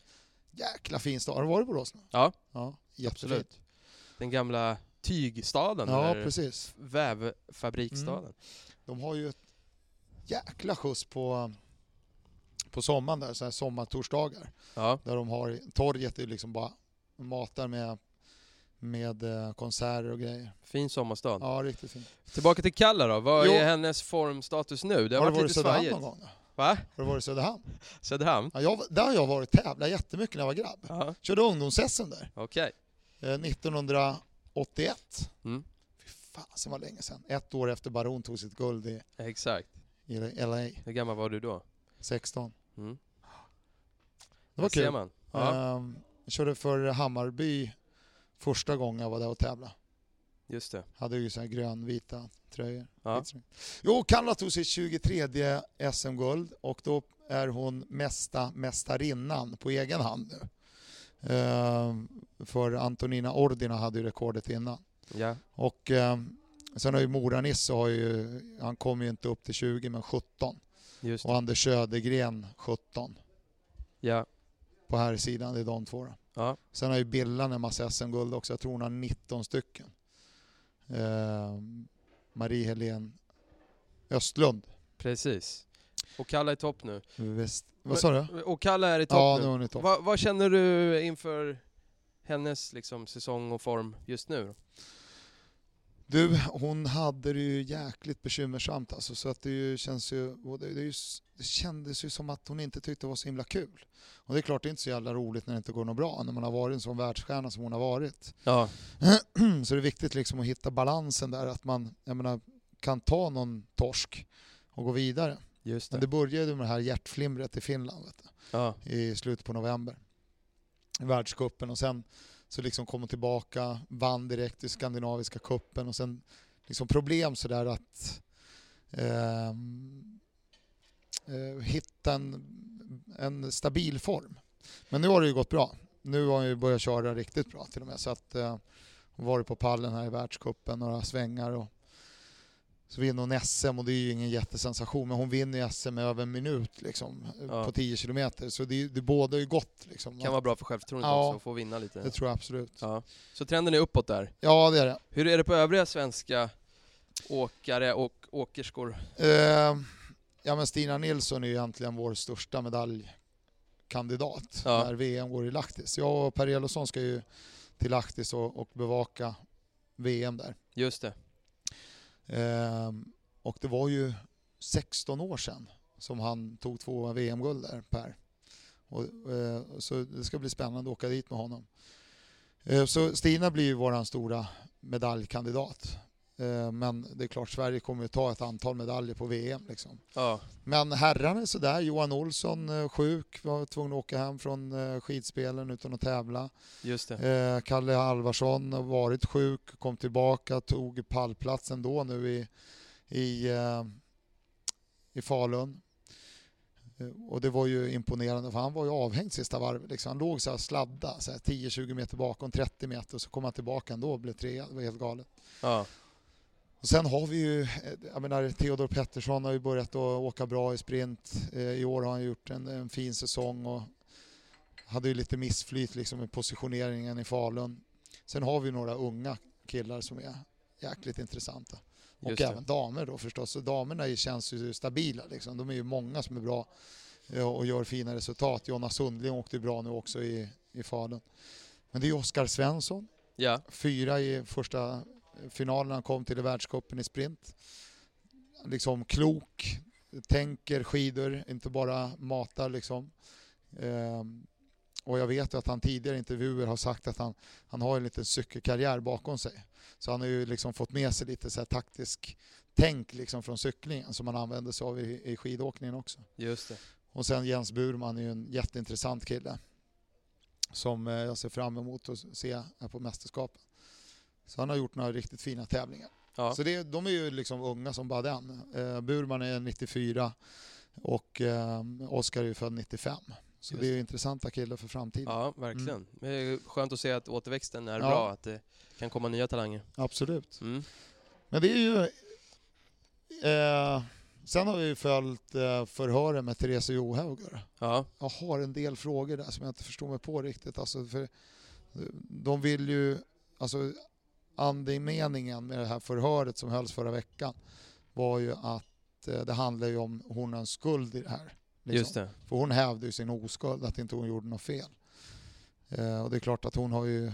Jäkla fin stad. Har du varit i Borås nu? Ja, Ja, jättefint. absolut. Den gamla tygstaden, Ja, eller precis. vävfabriksstaden. Mm. De har ju ett jäkla skjuts på, på sommaren där, så här sommartorsdagar. Ja, Där de har, torget är liksom bara matar med, med eh, konserter och grejer. fin sommarstad. Ja, riktigt fint. Tillbaka till Kalla då, vad Jo. är hennes formstatus nu? Det har, har du varit varit lite Söderhamn svajigt. någon gång? Då? Va? Har du varit i Söderhamn? Söderhamn? Ja, jag, där har jag varit tävlat jättemycket när jag var grabb. Ja, Körde ungdoms-SM där, okej. eh, 1981. Mm. Fy fasen vad länge sedan. Ett år efter Baron tog sitt guld i, Exakt. i LA. Hur gammal var du då? 16. Mm. Det var kul. man. Ja, Ehm, jag körde för Hammarby första gången jag var där och tävlade. just det. Hade ju så här grönvita tröjor. Ja. Jo, Kalla tog sitt 23 SM-guld och då är hon mesta mästarinnan på egen hand nu. Ehm, för Antonina Ordina hade ju rekordet innan. Ja, Och ehm, sen har ju Mora-Nisse, han kom ju inte upp till 20 men 17. Just Och. Anders Södergren 17 Ja, på här sidan, det är de två då. ja. Sen har ju Billan en massa SM-guld också. Jag tror hon har 19 stycken. Eh, Marie Helene Östlund. precis. Och Kalla är topp nu. Väst... Vad sa du? Och Kalla är i topp Ja, nu är hon i topp. Vad, vad känner du inför hennes liksom, säsong och form just nu? då? Du, hon hade det ju jäkligt bekymmersamt alltså, så att det ju känns ju, det, det, det kändes ju som att hon inte tyckte det var så himla kul. Och det är klart det är inte så jävla roligt när det inte går något bra, när man har varit en sån världsstjärna som hon har varit. Ja, så det är viktigt liksom att hitta balansen där, att man jag menar, kan ta någon torsk och gå vidare. just Men det. det började med det här hjärtflimret i Finland vet du, Ja, i slutet på november. I världscupen och sen så liksom kom hon tillbaka, vann direkt i skandinaviska kuppen och sen liksom problem sådär att ehm, eh, hitta en, en stabil form. Men nu har det ju gått bra. Nu har hon ju börjat köra riktigt bra till och med så att eh, hon varit på pallen här i världscupen några svängar och så vinner hon SM och det är ju ingen jättesensation men hon vinner SM över en minut liksom, Ja. på 10 kilometer så det, det båda ju gott. Liksom. kan vara bra för självförtroendet Ja. också att få vinna lite. Det tror jag absolut. Ja. Så trenden är uppåt där. Ja, det är det. Hur är det på övriga svenska åkare och åkerskor? Eh, ja, men Stina Nilsson är ju egentligen vår största medaljkandidat Ja. när VM går i Lahtis. Jag och Per Elofsson ska ju till Lahtis och, och bevaka VM där. Just det. Eh, och det var ju 16 år sedan som han tog två VM-guld där, Per. Och, eh, så det ska bli spännande att åka dit med honom. Eh, så Stina blir ju våran stora medaljkandidat. Eh, men det är klart, Sverige kommer ju ta ett antal medaljer på VM. Liksom. Ja, Men herrarna är sådär. Johan Olsson eh, sjuk, var tvungen att åka hem från eh, skidspelen utan att tävla. just det. Kalle Alvarsson har varit sjuk, kom tillbaka, tog pallplatsen då nu i, i, i Falun. Och det var ju imponerande för han var ju avhängd sista varvet. Liksom. Han låg så här sladda, så här 10-20 meter bakom, 30 meter och så kom han tillbaka ändå och blev trea. Det var helt galet. Ja, Och sen har vi ju, eh, jag menar Theodor Pettersson har ju börjat att åka bra i sprint. Eh, I år har han gjort en, en fin säsong och hade ju lite missflyt liksom i positioneringen i Falun. Sen har vi några unga killar som är jäkligt intressanta. Och även damer då förstås. Så damerna känns ju stabila liksom. De är ju många som är bra eh, och gör fina resultat. Jonna Sundling åkte ju bra nu också i, i Falun. Men det är Oskar Svensson Ja, fyra i första finalen han kom till i världscupen i sprint. liksom klok, tänker skidor, inte bara matar liksom. Ehm, och jag vet att han tidigare i intervjuer har sagt att han, han har en liten cykelkarriär bakom sig. Så han har ju liksom fått med sig lite så här taktisk tänk liksom från cyklingen som han använder sig av i, i skidåkningen också. Just det. Och sen Jens Burman är ju en jätteintressant kille som eh, jag ser fram emot att se här på mästerskapen. Så han har gjort några riktigt fina tävlingar. Ja. Så det, de är ju liksom unga som bara den. Eh, Burman är 94 och eh, Oskar är ju född 95. Så Just det är ju intressanta killar för framtiden. ja, verkligen. Det är skönt att se att återväxten är Ja. bra, att det kan komma nya talanger. Absolut. Mm. Men det är ju... Eh, sen har vi ju följt eh, förhören med Therese Johaug. Ja, Jag har en del frågor där som jag inte förstår mig på riktigt. Alltså för de vill ju... Alltså andemeningen med det här förhöret som hölls förra veckan var ju att eh, det handlar ju om honens skuld i det här. liksom. just det. För hon hävde ju sin oskuld, att inte hon gjorde något fel. Eh, och det är klart att hon har ju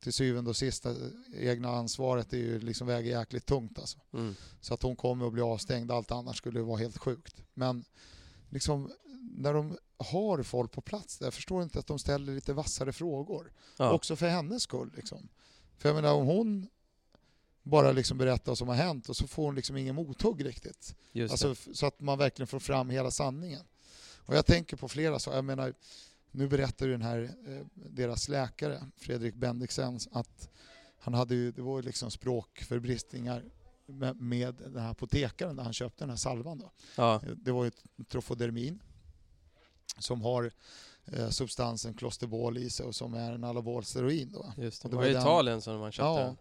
till syvende och sist eh, egna ansvaret är ju liksom väger jäkligt tungt alltså. Mm. Så att hon kommer att bli avstängd, allt annat skulle ju vara helt sjukt. Men liksom när de har folk på plats där, jag förstår inte att de ställer lite vassare frågor. Ja. Också för hennes skull liksom. För jag menar om hon bara liksom berättar vad som har hänt och så får hon liksom ingen mothugg riktigt. Alltså, så att man verkligen får fram hela sanningen. Och jag tänker på flera saker. Jag menar, nu berättar ju den här, eh, deras läkare, Fredrik Bendiksen, att han hade ju, det var ju liksom språkförbristningar med, med den här apotekaren där han köpte den här salvan. Då. Ja, Det var ju ett trofodermin som har substansen klosterbol i sig och som är en anabolsteroid. Då. just det. Och Det var var i Italien som man köpte Ja. den.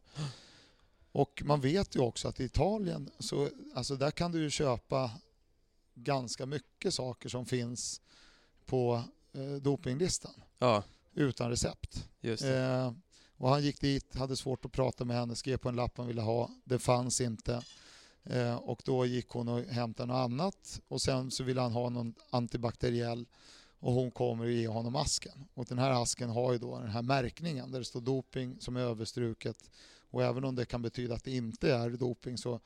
Och man vet ju också att i Italien så alltså där kan du ju köpa ganska mycket saker som finns på eh, dopinglistan Ja, utan recept. Eh, och han gick dit, hade svårt att prata med henne, skrev på en lapp han ville ha. Det fanns inte. Eh, och då gick hon och hämtade något annat och sen så ville han ha någon antibakteriell och hon kommer och ger honom asken. Och den här asken har ju då den här märkningen där det står doping som är överstruket. Och även om det kan betyda att det inte är doping så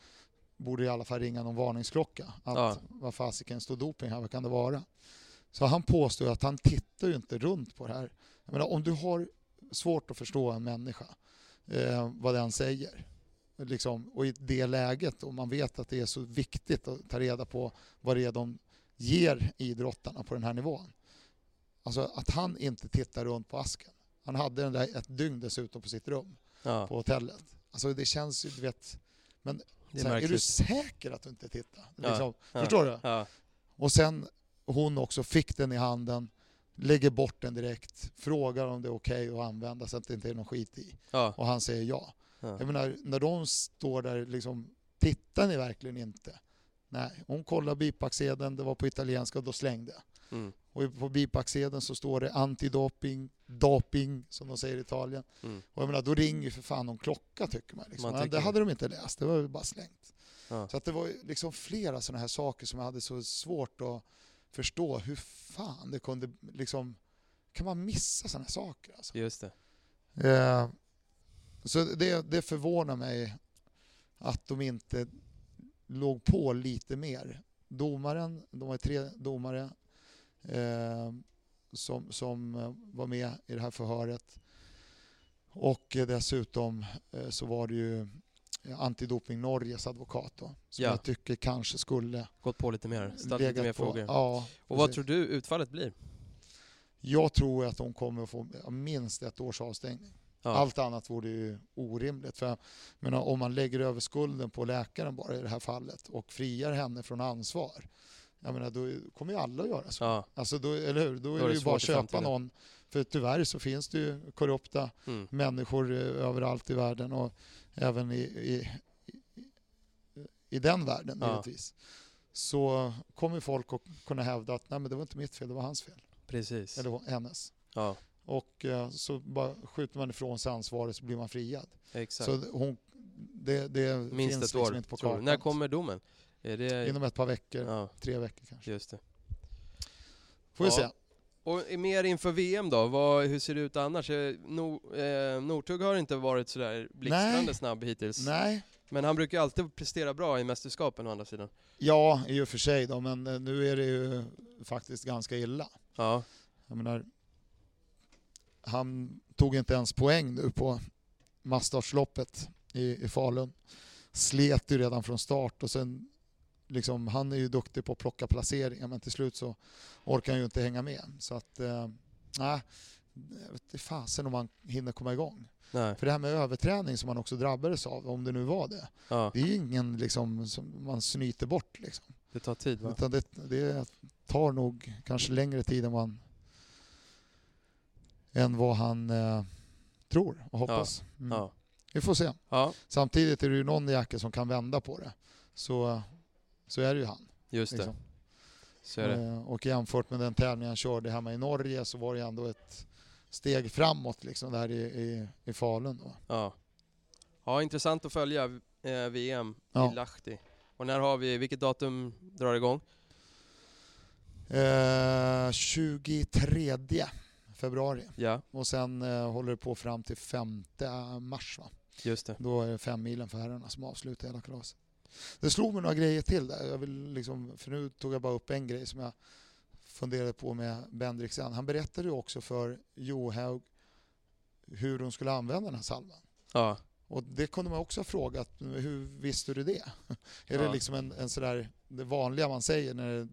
borde det i alla fall ringa någon varningsklocka. Att Ja. vad fasiken står doping här, vad kan det vara? Så han påstår att han tittar ju inte runt på det här. Jag menar, om du har svårt att förstå en människa, eh, vad den säger, liksom, och i det läget, och man vet att det är så viktigt att ta reda på vad det är de ger idrottarna på den här nivån. Alltså att han inte tittar runt på asken. Han hade den där ett dygn dessutom på sitt rum Ja, på hotellet. Alltså det känns ju, du vet, det är här, är du säker att du inte tittar? Ja, Liksom, ja, Förstår du? Och sen hon också fick den i handen, lägger bort den direkt, frågar om det är okej att använda så att det inte är någon skit i. Och han säger ja. ja. Jag menar, när de står där liksom, tittar ni verkligen inte? Nej, hon kollar bipacksedeln, det var på italienska och då slängde. Mm. Och på bipacksedeln så står det antidoping, doping som de säger i Italien. Mm. Och jag menar, då ringer ju för fan någon klocka tycker man. Liksom. Man tycker det det. hade de inte läst, det var ju bara slängt. Ja. Så att det var liksom flera sådana här saker som jag hade så svårt att förstå hur fan det kunde liksom... Kan man missa sådana här saker? Alltså? Just det. Eh, så det, det förvånar mig att de inte låg på lite mer. Domaren, de var tre domare som, som eh, var med i det här förhöret. Och eh, dessutom eh, så var det ju eh, Antidoping Norges advokat då, som Ja. jag tycker kanske skulle Gått på lite mer, ställt lite mer på- frågor. Ja, Och vad tror du utfallet blir? Jag tror att de kommer att få minst ett års avstängning. Ja. Allt annat vore ju orimligt. För menar, om man lägger över skulden på läkaren bara i det här fallet och friar henne från ansvar. Jag menar, då kommer ju alla att göra så. Ja, Alltså då, eller hur? Då är Då är det det ju bara att köpa någon. För tyvärr så finns det ju korrupta mm. människor eh, överallt i världen och även i, i, i, i den världen Ja. givetvis. Så kommer folk att kunna hävda att nej men det var inte mitt fel, det var hans fel. precis. Eller hennes. Ja, Och eh, så bara skjuter man ifrån sig ansvaret så blir man friad. exakt. Så hon, det, det Minst finns ett liksom år, inte på kartan. När kommer domen? Det... Inom ett par veckor, Ja, tre veckor kanske. just det. Får vi Ja. se. Och mer inför VM då, vad, hur ser det ut annars? Eh, No, eh, Northug har inte varit sådär blixtrande snabb hittills. Nej, Men han brukar alltid prestera bra i mästerskapen å andra sidan. Ja, i och för sig då, men eh, nu är det ju faktiskt ganska illa. Ja, Jag menar, han tog inte ens poäng nu på Mastartsloppet i, i Falun. Slet ju redan från start och sen liksom, han är ju duktig på att plocka placeringar men till slut så orkar han ju inte hänga med. Så att, eh, nej, jag vet fasen om han hinner komma igång. nej. För det här med överträning som han också drabbades av, om det nu var det, Ja, det är ju ingen liksom, som man snyter bort. Liksom. det tar tid va? Utan det, det tar nog kanske längre tid än vad han, än vad han eh, tror och hoppas. Mm. Ja. Vi får se. ja, Samtidigt är det ju någon jäkel som kan vända på det. Så, så är det ju han. just det. Liksom. Så är det. Eh, och jämfört med den tävling han körde hemma i Norge så var det ändå ett steg framåt liksom där i, i, i Falun. Då. Ja. ja, intressant att följa eh, VM Ja. i Lahti. Och när har vi, vilket datum drar igång? Eh, 23 februari Ja, och sen eh, håller det på fram till 5 mars. Va? just det. Då är det fem milen för herrarna som avslutar hela kalaset. Det slog mig några grejer till där. Jag vill liksom, för nu tog jag bara upp en grej som jag funderade på med Bendriksen. Han berättade ju också för Johaug hur de skulle använda den här salvan. Ja, Och det kunde man också ha frågat, hur visste du det? är det Ja. liksom en, en sådär, det vanliga man säger när det är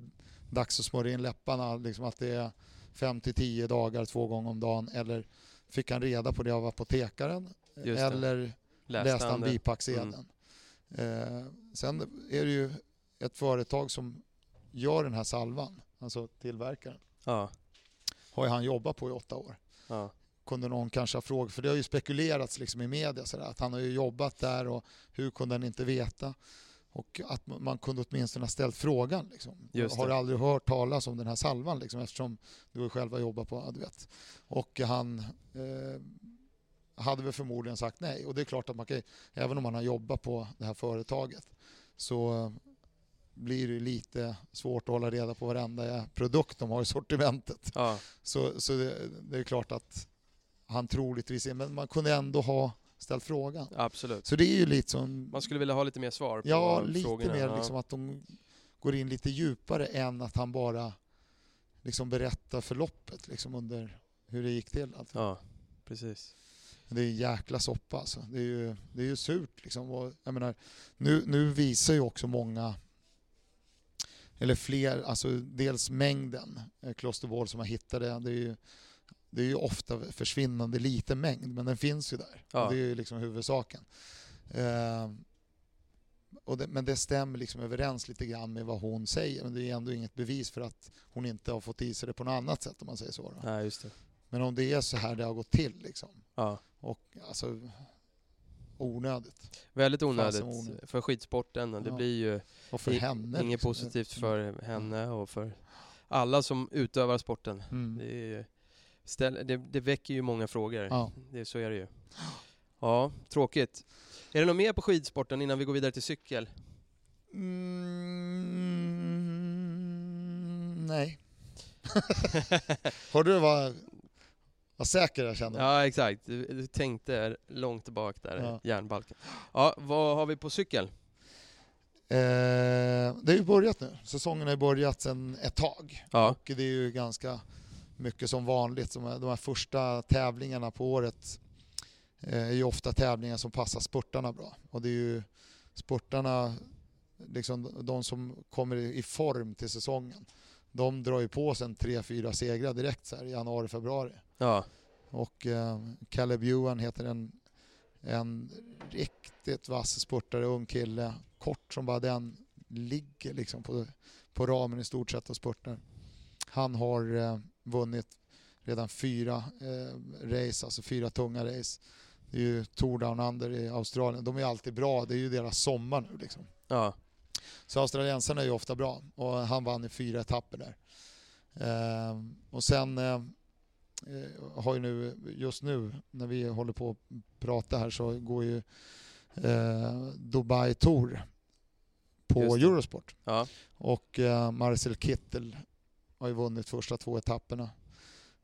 dags att smörja in läpparna, liksom att det är 5 till 10 dagar två gånger om dagen, eller fick han reda på det av apotekaren? Just det. Eller läste han det? bipacksedeln. Eh, sen är det ju ett företag som gör den här salvan, alltså tillverkaren, Ja, har ju han jobbat på i åtta år. ja, Kunde någon kanske ha frågat, för det har ju spekulerats liksom i media sådär, att han har ju jobbat där och hur kunde han inte veta? Och att man kunde åtminstone ha ställt frågan. Liksom. Har du aldrig hört talas om den här salvan liksom, eftersom du själva jobbar på, ja, du vet. Och han eh, hade väl förmodligen sagt nej. Och det är klart att man kan, även om man har jobbat på det här företaget så blir det lite svårt att hålla reda på varenda produkt de har i sortimentet. ja, Så, så det, det är klart att han troligtvis är, men man kunde ändå ha ställt frågan. absolut. Så det är ju lite som, Man skulle vilja ha lite mer svar på ja lite frågorna. mer ja. liksom att de går in lite djupare än att han bara liksom berättar förloppet liksom under hur det gick till. Alltså. Ja, precis. Det är en jäkla soppa alltså. Det är ju, det är ju surt liksom. Och jag menar, nu, nu visar ju också många eller fler, alltså dels mängden eh, klostervård som har hittat det. Är ju, det är ju ofta försvinnande liten mängd, men den finns ju där. Ja. Det är ju liksom huvudsaken. Eh, det, men det stämmer liksom överens lite grann med vad hon säger. Men det är ändå inget bevis för att hon inte har fått i sig det på något annat sätt om man säger så. Då. Nej, just det. Men om det är så här det har gått till liksom. Ja. Och alltså onödigt. Väldigt onödigt onödigt. för skidsporten. Det Ja. blir ju Och för henne. inget liksom. positivt för henne och för alla som utövar sporten. Mm. Det, ju- ställ, det, det väcker ju många frågor. Ja. Det, så är det ju. Ja, tråkigt. Är det något mer på skidsporten innan vi går vidare till cykel? Mm, nej. Har du vad, vad säker jag känner? Ja, exakt. Du, du tänkte långt bak där, Ja. järnbalken. Ja, vad har vi på cykel? Eh, det har ju börjat nu. Säsongen har ju börjat sedan ett tag. Ja, Och det är ju ganska mycket som vanligt. De här första tävlingarna på året eh, är ju ofta tävlingar som passar spurtarna bra. Och det är ju spurtarna, liksom de som kommer i form till säsongen, de drar ju på sig en tre, fyra segrar direkt så här i januari, februari. Ja, Och eh, Caleb Ewan heter en, en riktigt vass spurtare, ung kille. Kort som bara den, ligger liksom på, på ramen i stort sett och spurtar. Han har eh, vunnit redan fyra eh, race, alltså fyra tunga race. Det är ju Tour Down Under i Australien. De är alltid bra, det är ju deras sommar nu liksom. ja, Så australiensarna är ju ofta bra och han vann i fyra etapper där. Eh, och sen eh, har ju nu, just nu när vi håller på att prata här så går ju eh, Dubai Tour på. Eurosport. ja, Och eh, Marcel Kittel har ju vunnit första två etapperna.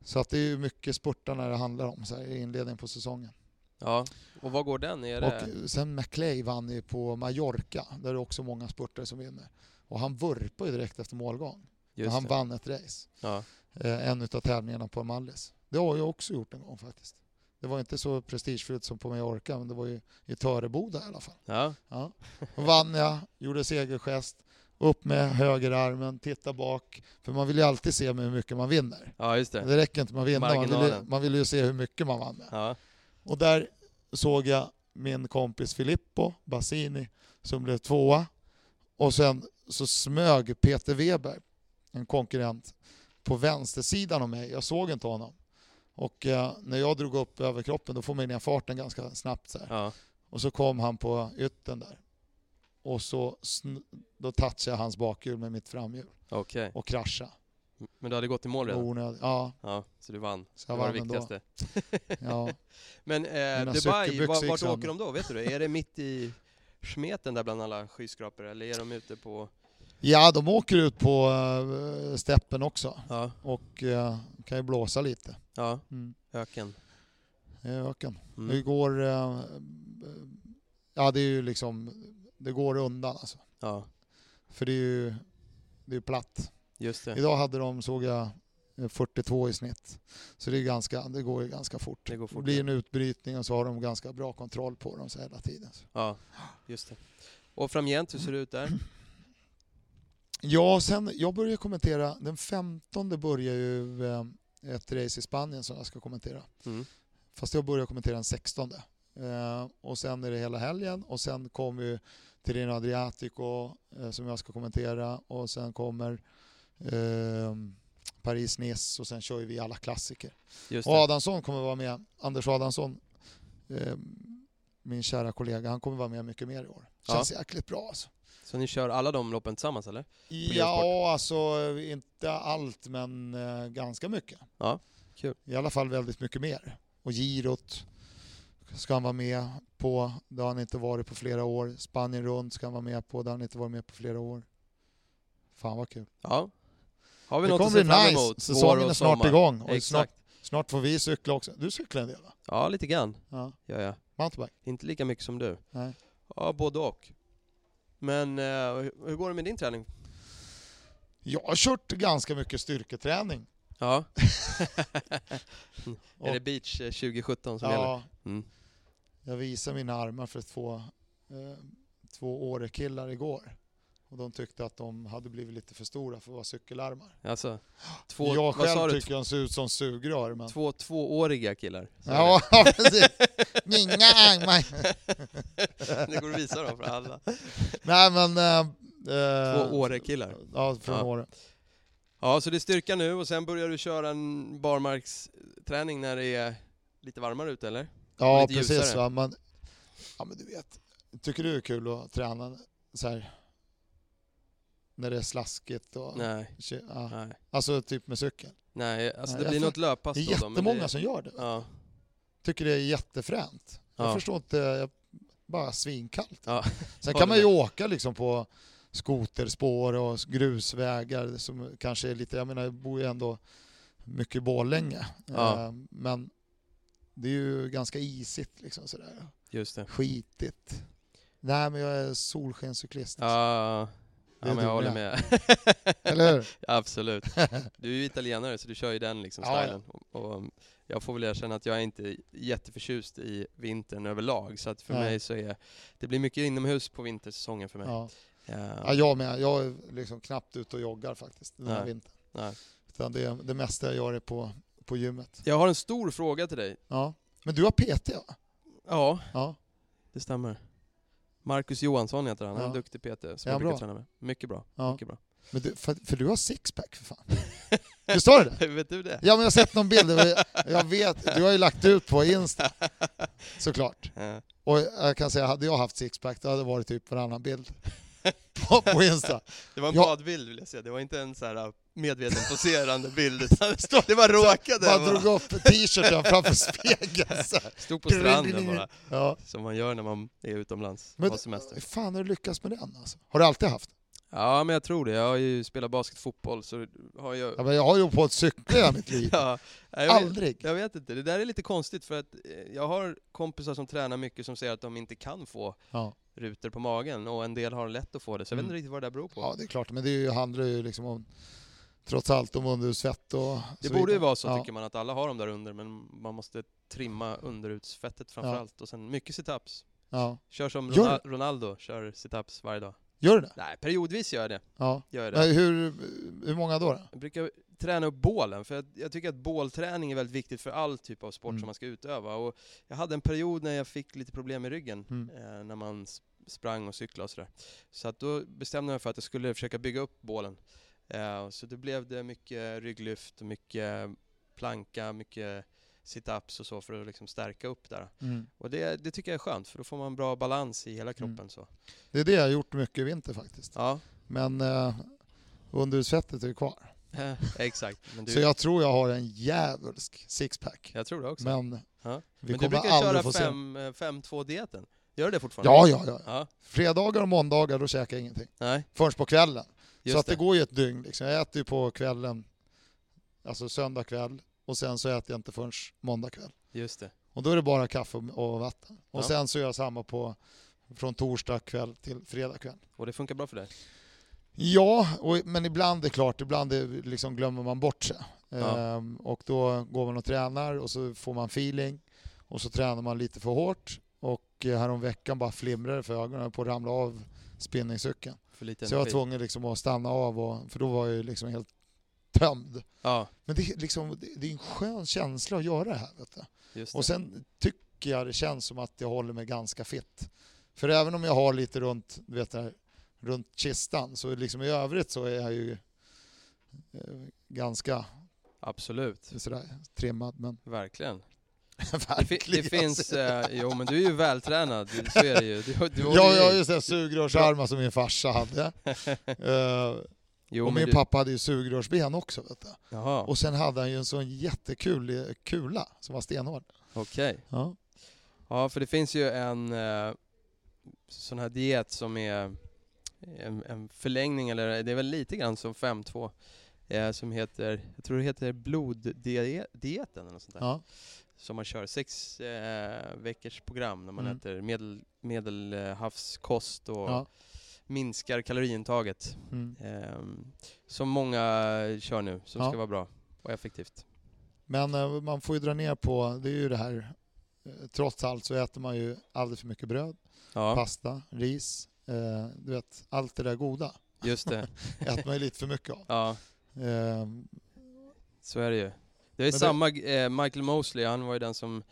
Så att det är ju mycket spurtarna det handlar om så här, i inledningen på säsongen. Ja, och vad går den? Är det... Och sen McClay vann ju på Mallorca, där är det också många spurtare som vinner. Och han vurpade ju direkt efter målgång. Just han det. vann ett race. Ja. Eh, en utav tävlingarna på Mallis. Det har jag också gjort en gång faktiskt. Det var inte så prestigefyllt som på Mallorca, men det var ju i Töreboda i alla fall. Ja. Ja. Vann jag, gjorde segergest, upp med högerarmen, titta bak. För man vill ju alltid se hur mycket man vinner. ja, just det. Det räcker inte med att vinna, man vill, man vill ju se hur mycket man vann med. Ja. Och där såg jag min kompis Filippo Bassini som blev tvåa. Och sen så smög Peter Weber, en konkurrent, på vänstersidan av mig. Jag såg inte honom. Och eh, när jag drog upp överkroppen då får man ner farten ganska snabbt. Så ja. Och så kom han på ytten där. Och så då touchade jag hans bakhjul med mitt framhjul Okej. och kraschade. Men du hade gått i mål redan? Onödigt. Ja, Ja, så du vann. så det var det vann ändå. viktigaste. Ja. Men eh, Dubai, vart åker de då? Vet du det? Är det mitt i smeten där bland alla skyskrapor eller är de ute på... ja, de åker ut på uh, steppen också. Ja, och eh, kan ju blåsa lite. ja, Mm. öken. Det öken. Mm. Det går... eh, ja, det är ju liksom... Det går undan alltså. Ja, För det är ju det är platt. just det. Idag hade de, såg jag, eh, 42 i snitt. Så det, är ganska, det går ju ganska fort. Det går fort, blir ja. en utbrytning och så har de ganska bra kontroll på dem så hela tiden. Ja, just det. Och framgent, hur ser det ut där? Ja, sen, jag börjar kommentera, den 15 börjar ju eh, ett race i Spanien som jag ska kommentera. Mm. Fast jag börjar kommentera den 16. Eh, och sen är det hela helgen och sen kommer ju Tirreno Adriatico eh, som jag ska kommentera och sen kommer eh, Paris-Nice och sen kör vi alla klassiker. Och. Adamsson kommer vara med, Anders Adamsson, eh, min kära kollega, han kommer vara med mycket mer i år. Känns jäkligt bra alltså. Så ni kör alla de loppen tillsammans eller? Ja, alltså inte allt men eh, ganska mycket. Ja, kul. I alla fall väldigt mycket mer. Och girot ska han vara med på, det har han inte varit på flera år. Spanien runt ska han vara med på, det har han inte varit med på flera år. Fan vad kul. Ja. Har vi Det något att kommer se bli fram nice, emot? säsongen Vår är snart sommar. igång. Och snart, snart får vi cykla också. Du cyklar en del va? Ja, lite grann. Ja. Ja, ja. Mountainbike? Inte lika mycket som du. Nej. Ja, både och. Men eh, hur- går det med din träning? Jag har kört ganska mycket styrketräning. Ja. Är det beach eh, 2017 som gäller? Ja, Mm. jag visade mina armar för två, eh, två Åre-killar igår. Och de tyckte att de hade blivit lite för stora för att vara cykelarmar. Alltså, två, jag själv du? tycker de ser ut som sugrör. Men... Två tvååriga killar? Ja, precis. Det. det går att visa dem för alla. Nej men... Eh, Två eh, Åre-killar. Ja, från Ja. Åre. Ja, så det är styrka nu och sen börjar du köra en barmarksträning när det är lite varmare ute eller? Ja, precis. Va? Men, ja, men du vet. Tycker du det är kul att träna så här när det är slaskigt? Och, Nej, ja. nej. Alltså typ med cykel. Nej, alltså Nej, det blir något löppass Det är då, då, men jättemånga det, som gör det. Ja, Tycker det är jättefränt. Jag Ja. förstår inte, jag, bara svinkallt. ja. Sen kan man ju åka liksom på skoterspår och grusvägar som kanske är lite, jag menar jag bor ju ändå mycket i Borlänge. Ja. Eh, Men det är ju ganska isigt liksom sådär. just det. Skitigt. Nej men jag är solskenscyklist. Ja, ja men jag håller med. Eller hur? Absolut. Du är ju italienare så du kör ju den liksom Ja, ja. stilen. Och, och jag får väl erkänna att jag är inte jätteförtjust i vintern överlag. Så att för Nej. mig så är det blir mycket inomhus på vintersäsongen för mig. Ja. Ja. ja, jag med. Jag är liksom knappt ute och joggar faktiskt den här Nej. vintern. Nej. Utan det, det mesta jag gör är på, på gymmet. Jag har en stor fråga till dig. Ja. Men du har PT va? Ja, Ja. det stämmer. Marcus Johansson heter han, han är Ja. en duktig PT som jag brukar bra? träna med. Mycket bra. ja. Mycket bra. Men du, för, för du har sixpack för fan. Visst du det? Vet du det? Ja men jag har sett någon bild, jag vet, du har ju lagt ut på Insta. Såklart. Ja. Och jag kan säga, hade jag haft sixpack då hade det varit typ varannan bild. På, på Insta. Det var en Ja. badbild vill jag säga, det var inte en så här äh, medveten poserande bild utan det var råkade Bara bara. drog upp t-shirten framför spegeln. så här. Stod på stranden bara, Ja. som man gör när man är utomlands Men på semester. hur fan har du lyckats med den alltså? Har du alltid haft? Ja, men jag tror det. Jag har ju spelat basket, fotboll, så har jag... Ja, men jag har ju på att cykla i mitt liv. Ja, jag vet, Aldrig. jag vet inte, det där är lite konstigt för att eh, jag har kompisar som tränar mycket som säger att de inte kan få Ja. rutor på magen och en del har lätt att få det, så jag vet Mm. inte riktigt vad det där beror på. ja, det är klart. Men det ju, handlar ju liksom om, trots allt om underhudsfett och det borde ju vara så ja. tycker man att alla har dem där under, men man måste trimma underutsfettet framförallt och sen mycket situps. Ja. Kör som Ronaldo, kör situps varje dag. Gör du det? Nej, periodvis gör jag det. Ja. Gör jag det. Hur, hur många då? då? Jag brukar träna upp bålen, för jag, jag tycker att bålträning är väldigt viktigt för all typ av sport Mm. som man ska utöva. Och jag hade en period när jag fick lite problem med ryggen, Mm. eh, när man sprang och cyklade och sådär. Så att då bestämde jag mig för att jag skulle försöka bygga upp bålen. Eh, så då blev det mycket rygglyft, mycket planka, mycket sit-ups och så för att liksom stärka upp där. Mm. Och det, det tycker jag är skönt, för då får man bra balans i hela kroppen. Så. Det är det jag har gjort mycket i vinter faktiskt. Ja, Men eh, underhudsfettet är kvar. eh, exakt. Du, Så jag tror jag har en djävulsk sixpack. jag tror det också. Men Ja. vi Men du brukar köra få se. 5-2-dieten? Gör du det fortfarande? Ja, ja, ja. ja. Fredagar och måndagar då käkar jag ingenting. Nej, Förrän på kvällen. just så att det. det. går ju ett dygn. Liksom. Jag äter ju på kvällen, alltså söndag kväll. Och sen så äter jag inte förrän måndag kväll. Just det. Och då är det bara kaffe och vatten. Och Ja. sen så gör jag samma på från torsdag kväll till fredag kväll. Och det funkar bra för dig? Ja, och, men ibland är det klart, ibland är, liksom glömmer man bort sig. Ja. Ehm, och då går man och tränar och så får man feeling. Och så tränar man lite för hårt. Och eh, häromveckan bara flimrade för ögonen, på att ramla av spinningcykeln. Så jag var tvungen liksom att stanna av, och, för då var jag liksom helt tömd. Ja, Men det, är liksom, det är en skön känsla att göra det här. Du. det. Och sen tycker jag det känns som att jag håller mig ganska fit. För även om jag har lite runt, du vet, här, runt kistan så liksom i övrigt så är jag ju eh, ganska Absolut. sådär trimmad. Men Verkligen. Verkligen. det finns... Eh, jo, men du är ju vältränad. Du- Så är det ju. Du, du Ja, ju ja, just det. Sugrörsarmar som min farsa hade. Eh, Jo, och min du, pappa hade ju sugrörsben också. Vet du. Jaha, Och sen hade han ju en sån jättekul eh, kula som var stenhård. okej. Ja. Ja, för det finns ju en eh, sån här diet som är en, en förlängning, eller det är väl lite grann som 5-2, eh, som heter, jag tror det heter bloddieten eller något sånt där. Ja. Som man kör sex eh, veckors program när man Mm. äter medel, medelhavskost och Ja. Minskar kaloriintaget. Mm. Ehm, som många kör nu, som Ja. ska vara bra och effektivt. Men eh, man får ju dra ner på, det är ju det här, eh, trots allt så äter man ju alldeles för mycket bröd, Ja, pasta, ris, eh, du vet, allt det där goda just det. äter man ju lite för mycket av. Ja, Eh, så är det ju. Det är det- samma, eh, Michael Mosley, han var ju den som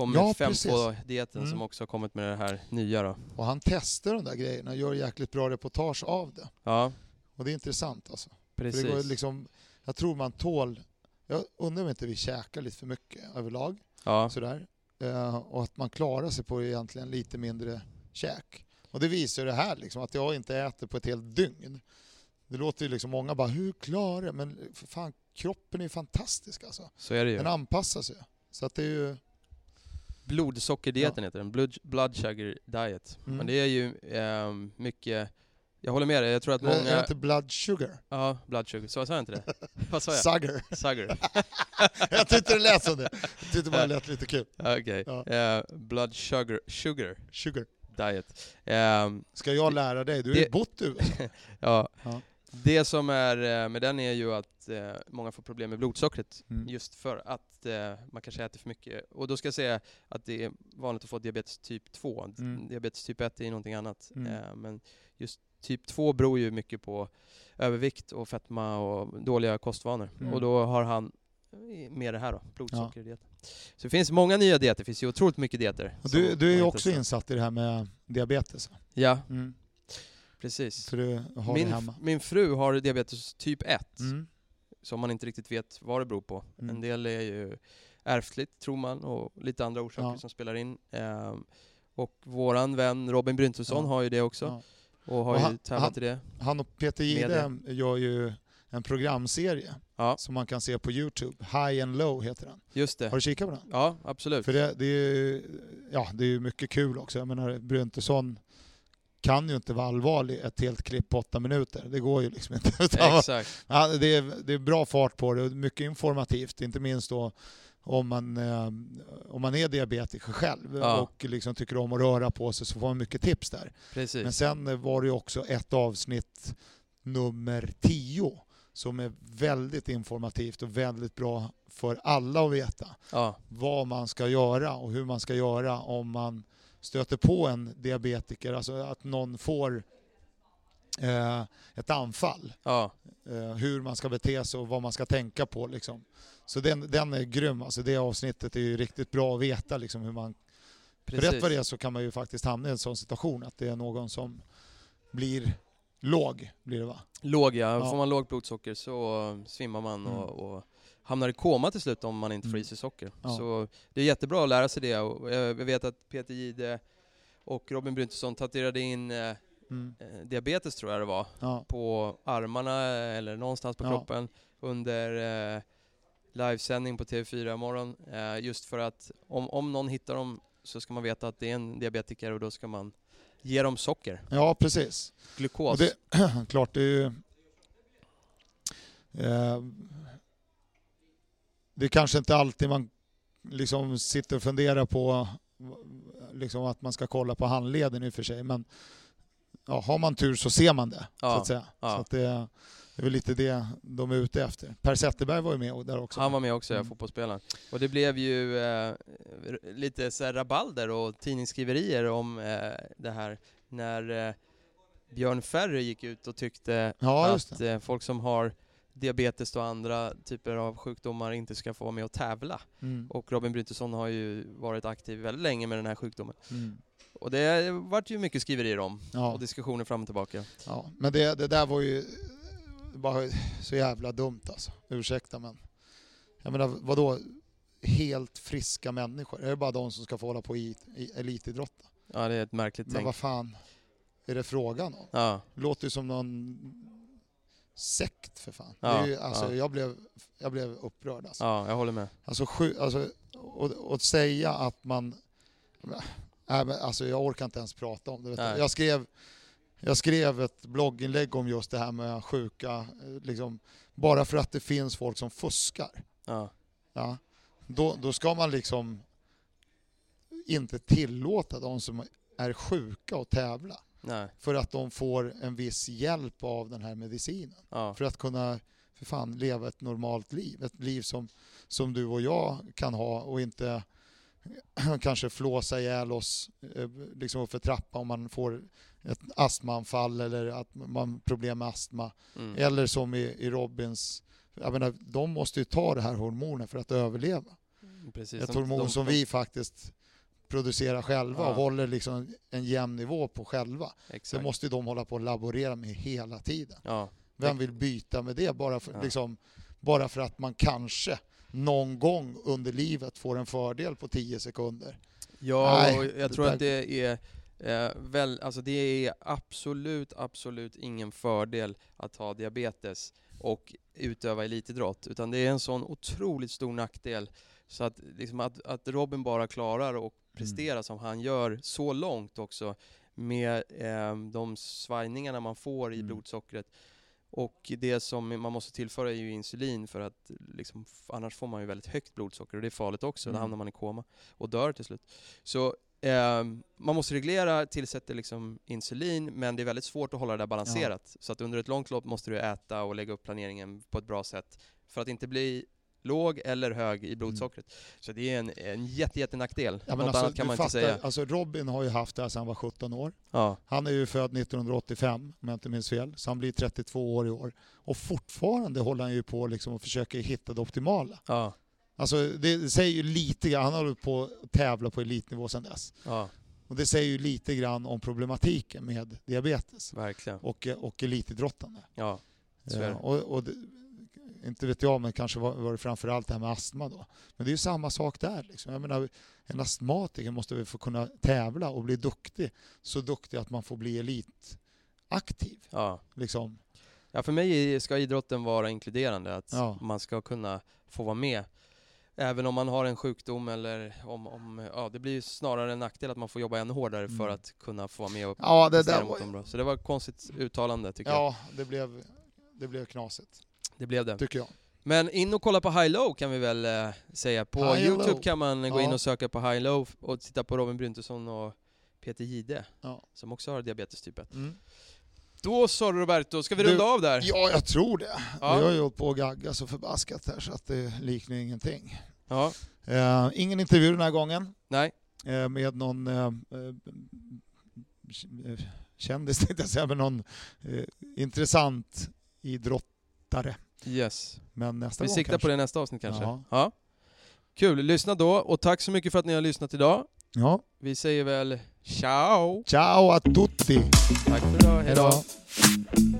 kom med Ja, 5-2-dieten Mm. som också har kommit med det här nya då. och han testar de där grejerna, gör jäkligt bra reportage av det. Ja, Och det är intressant alltså. För precis. det går liksom, jag tror man tål, jag undrar om inte vi käkar lite för mycket överlag. Ja, Sådär. Eh, och att man klarar sig på egentligen lite mindre käk. Och det visar det här liksom, att jag inte äter på ett helt dygn. Det låter ju liksom många bara, hur klarar jag? Men för fan, kroppen är ju fantastisk alltså. så är det ju. Den anpassar sig. Så att det är ju... Blodsockerdieten heter den, blood, blood sugar diet. Mm. Men det är ju ehm, mycket, jag håller med dig, jag tror att Är det många... inte blood sugar? Ja, blood sugar, så sa jag inte det? Vad sa jag? Sugar. Sugar. jag tyckte det lät som det. Jag tyckte bara det lät lite kul. Okej. Ja. Eh, blood sugar, sugar Sugar. diet. Ehm, Ska jag lära dig? Du har ju bott i USA. ja. Ja. Det som är eh, med den är ju att eh, många får problem med blodsockret. Mm. Just för att eh, man kanske äter för mycket. Och då ska jag säga att det är vanligt att få diabetes typ 2. Mm. Diabetes typ 1 är någonting annat. Mm. Men just typ 2 beror ju mycket på övervikt och fetma och dåliga kostvanor. Mm. Och då har han med det här då, blodsockerdieten. Så det finns många nya dieter, det finns ju otroligt mycket dieter. Du, du är ju också insatt i det här med diabetes. Ja, Mm. Precis. Så du har Min, det hemma. min fru har diabetes typ 1. Mm. som man inte riktigt vet vad det beror på. Mm. En del är ju ärftligt, tror man, och lite andra orsaker Ja. som spelar in. Ehm, och våran vän Robin Bryntesson Ja. har ju det också, Ja. och har Och ju han- tävlat han- i det. Han och Peter Jihde gör ju en programserie Ja, som man kan se på Youtube. High and Low heter den. just det. Har du kikat på den? Ja, absolut. För det, det är ju ja, det är ju mycket kul också. Jag menar Bryntesson kan ju inte vara allvarlig ett helt klipp på åtta minuter. Det går ju liksom inte. Exakt. Ja, det, är, det är bra fart på det och mycket informativt, inte minst då om man, eh, om man är diabetiker själv Ja. och liksom tycker om att röra på sig så får man mycket tips där. Precis. Men sen var det ju också ett avsnitt, nummer 10, som är väldigt informativt och väldigt bra för alla att veta Ja, vad man ska göra och hur man ska göra om man stöter på en diabetiker, alltså att någon får eh, ett anfall. ja, Eh, hur man ska bete sig och vad man ska tänka på. Liksom. Så den, den är grym, alltså det avsnittet är ju riktigt bra att veta liksom, hur man... För precis. rätt vad det är så kan man ju faktiskt hamna i en sån situation att det är någon som blir låg, blir det va? Låg ja. Ja. får man lågt blodsocker så svimmar man Mm. och, och hamnar i koma till slut om man inte får i sig socker. Ja. Så det är jättebra att lära sig det och jag jag vet att Peter Gide och Robin Bryntesson tatuerade in eh, Mm. eh, diabetes tror jag det var, Ja. på armarna eller någonstans på Ja. kroppen under eh, livesändning på TV4 imorgon. Eh, just för att om, om någon hittar dem så ska man veta att det är en diabetiker och då ska man ge dem socker, ja, precis. glukos. Och det, klart, det är ju... Eh, det är kanske inte alltid man liksom sitter och funderar på liksom att man ska kolla på handleden i och för sig, men ja, har man tur så ser man det, så Ja, att säga. ja. Så att det, det är väl lite det de är ute efter. Per Zetterberg var ju med där också. Han var med också, ja, Mm. fotbollsspelaren. Och det blev ju eh, lite så här rabalder och tidningsskriverier om eh, det här när eh, Björn Ferry gick ut och tyckte Ja, att eh, folk som har diabetes och andra typer av sjukdomar inte ska få vara med och tävla. Mm. Och Robin Bryntesson har ju varit aktiv väldigt länge med den här sjukdomen. Mm. Och det vart ju mycket skriverier om Ja. och diskussioner fram och tillbaka. Ja, men det, det där var ju bara så jävla dumt alltså. Ursäkta men. Jag menar vadå? Helt friska människor. Är det bara de som ska få hålla på i, i elitidrotta? Ja, det är ett märkligt Men tänk. vad fan är det frågan om? Ja, Det låter ju som någon sekt för fan. Ja, ju, alltså, ja. jag, blev, jag blev upprörd alltså. ja, jag håller med. Alltså, sju, alltså och, och säga att man... Nej, men alltså, jag orkar inte ens prata om det. Jag, skrev, jag skrev ett blogginlägg om just det här med sjuka, eh, liksom, bara för att det finns folk som fuskar. Ja, Ja, då, då ska man liksom inte tillåta de som är sjuka att tävla nej, för att de får en viss hjälp av den här medicinen ja, för att kunna för fan leva ett normalt liv. Ett liv som, som du och jag kan ha och inte kanske flåsa ihjäl oss eh, liksom för trappa om man får ett astmaanfall eller att man har problem med astma. mm. Eller som i, i Robins, jag menar, de måste ju ta det här hormonet för att överleva. precis. Ett hormon de- som vi faktiskt producerar själva Ja. och håller liksom en jämn nivå på själva. Exakt. Det måste de hålla på och laborera med hela tiden. Ja, Vem vill byta med det bara för, Ja. liksom, bara för att man kanske någon gång under livet får en fördel på 10 sekunder? ja Nej, och jag tror där- att det är eh, väl, alltså det är absolut, absolut ingen fördel att ha diabetes och utöva elitidrott, utan det är en sån otroligt stor nackdel. Så att, liksom att, att Robin bara klarar att prestera som han gör så långt också med eh, de svajningarna man får i Mm. blodsockret. Och det som man måste tillföra är ju insulin för att liksom, annars får man ju väldigt högt blodsocker och det är farligt också, Mm. då hamnar man i koma och dör till slut. Så eh, man måste reglera, tillsätter liksom insulin, men det är väldigt svårt att hålla det där balanserat. Så att under ett långt lopp måste du äta och lägga upp planeringen på ett bra sätt för att inte bli låg eller hög i blodsockret. Så det är en, en jätte, jätte nackdel. Mm. Ja, Något annat kan man inte fattar, säga. Alltså Robin har ju haft det här sedan han var 17 år. Ja, Han är ju född 1985 om jag inte minns fel, så han blir 32 år i år. Och fortfarande håller han ju på liksom och försöker hitta det optimala. ja, Alltså det säger ju lite grann, han har hållit på att tävla på elitnivå sedan dess. ja, Och det säger ju lite grann om problematiken med diabetes verkligen. och, och elitidrottande. Ja. Ja, och, och inte vet jag, men kanske var, var det framförallt det här med astma då. Men det är ju samma sak där. Liksom. Jag menar, en astmatiker måste väl få kunna tävla och bli duktig. Så duktig att man får bli elitaktiv. ja. Liksom. Ja, för mig ska idrotten vara inkluderande, att Ja. man ska kunna få vara med. Även om man har en sjukdom eller om, om ja, det blir snarare en nackdel att man får jobba ännu hårdare för Mm. att kunna få vara med och Ja, det där mot var, dem bra. Så det var ett konstigt uttalande tycker jag. ja, det blev, det blev knasigt, Det blev det. tycker jag. Men in och kolla på High Low kan vi väl eh, säga. På High Youtube Low. kan man gå in Ja. och söka på High Low och titta på Robin Bryntesson och Peter Jihde, Ja. som också har diabetes typ 1. Mm. Då så Roberto, ska vi Du- runda av där? Ja, jag tror det. Ja. Vi har ju hållit på och gagga så förbaskat här så att det liknar ingenting. Ja, Eh, ingen intervju den här gången nej. eh, med någon eh, eh, eh, kändis tänkte jag säga, men någon eh, intressant idrottare. Yes. Men nästa Vi gång siktar kanske. på det nästa avsnitt kanske. Ja. Ja. Kul, lyssna då och tack så mycket för att ni har lyssnat idag. Ja. Vi säger väl ciao! Ciao a tutti! Tack för idag, hejdå! Hejdå.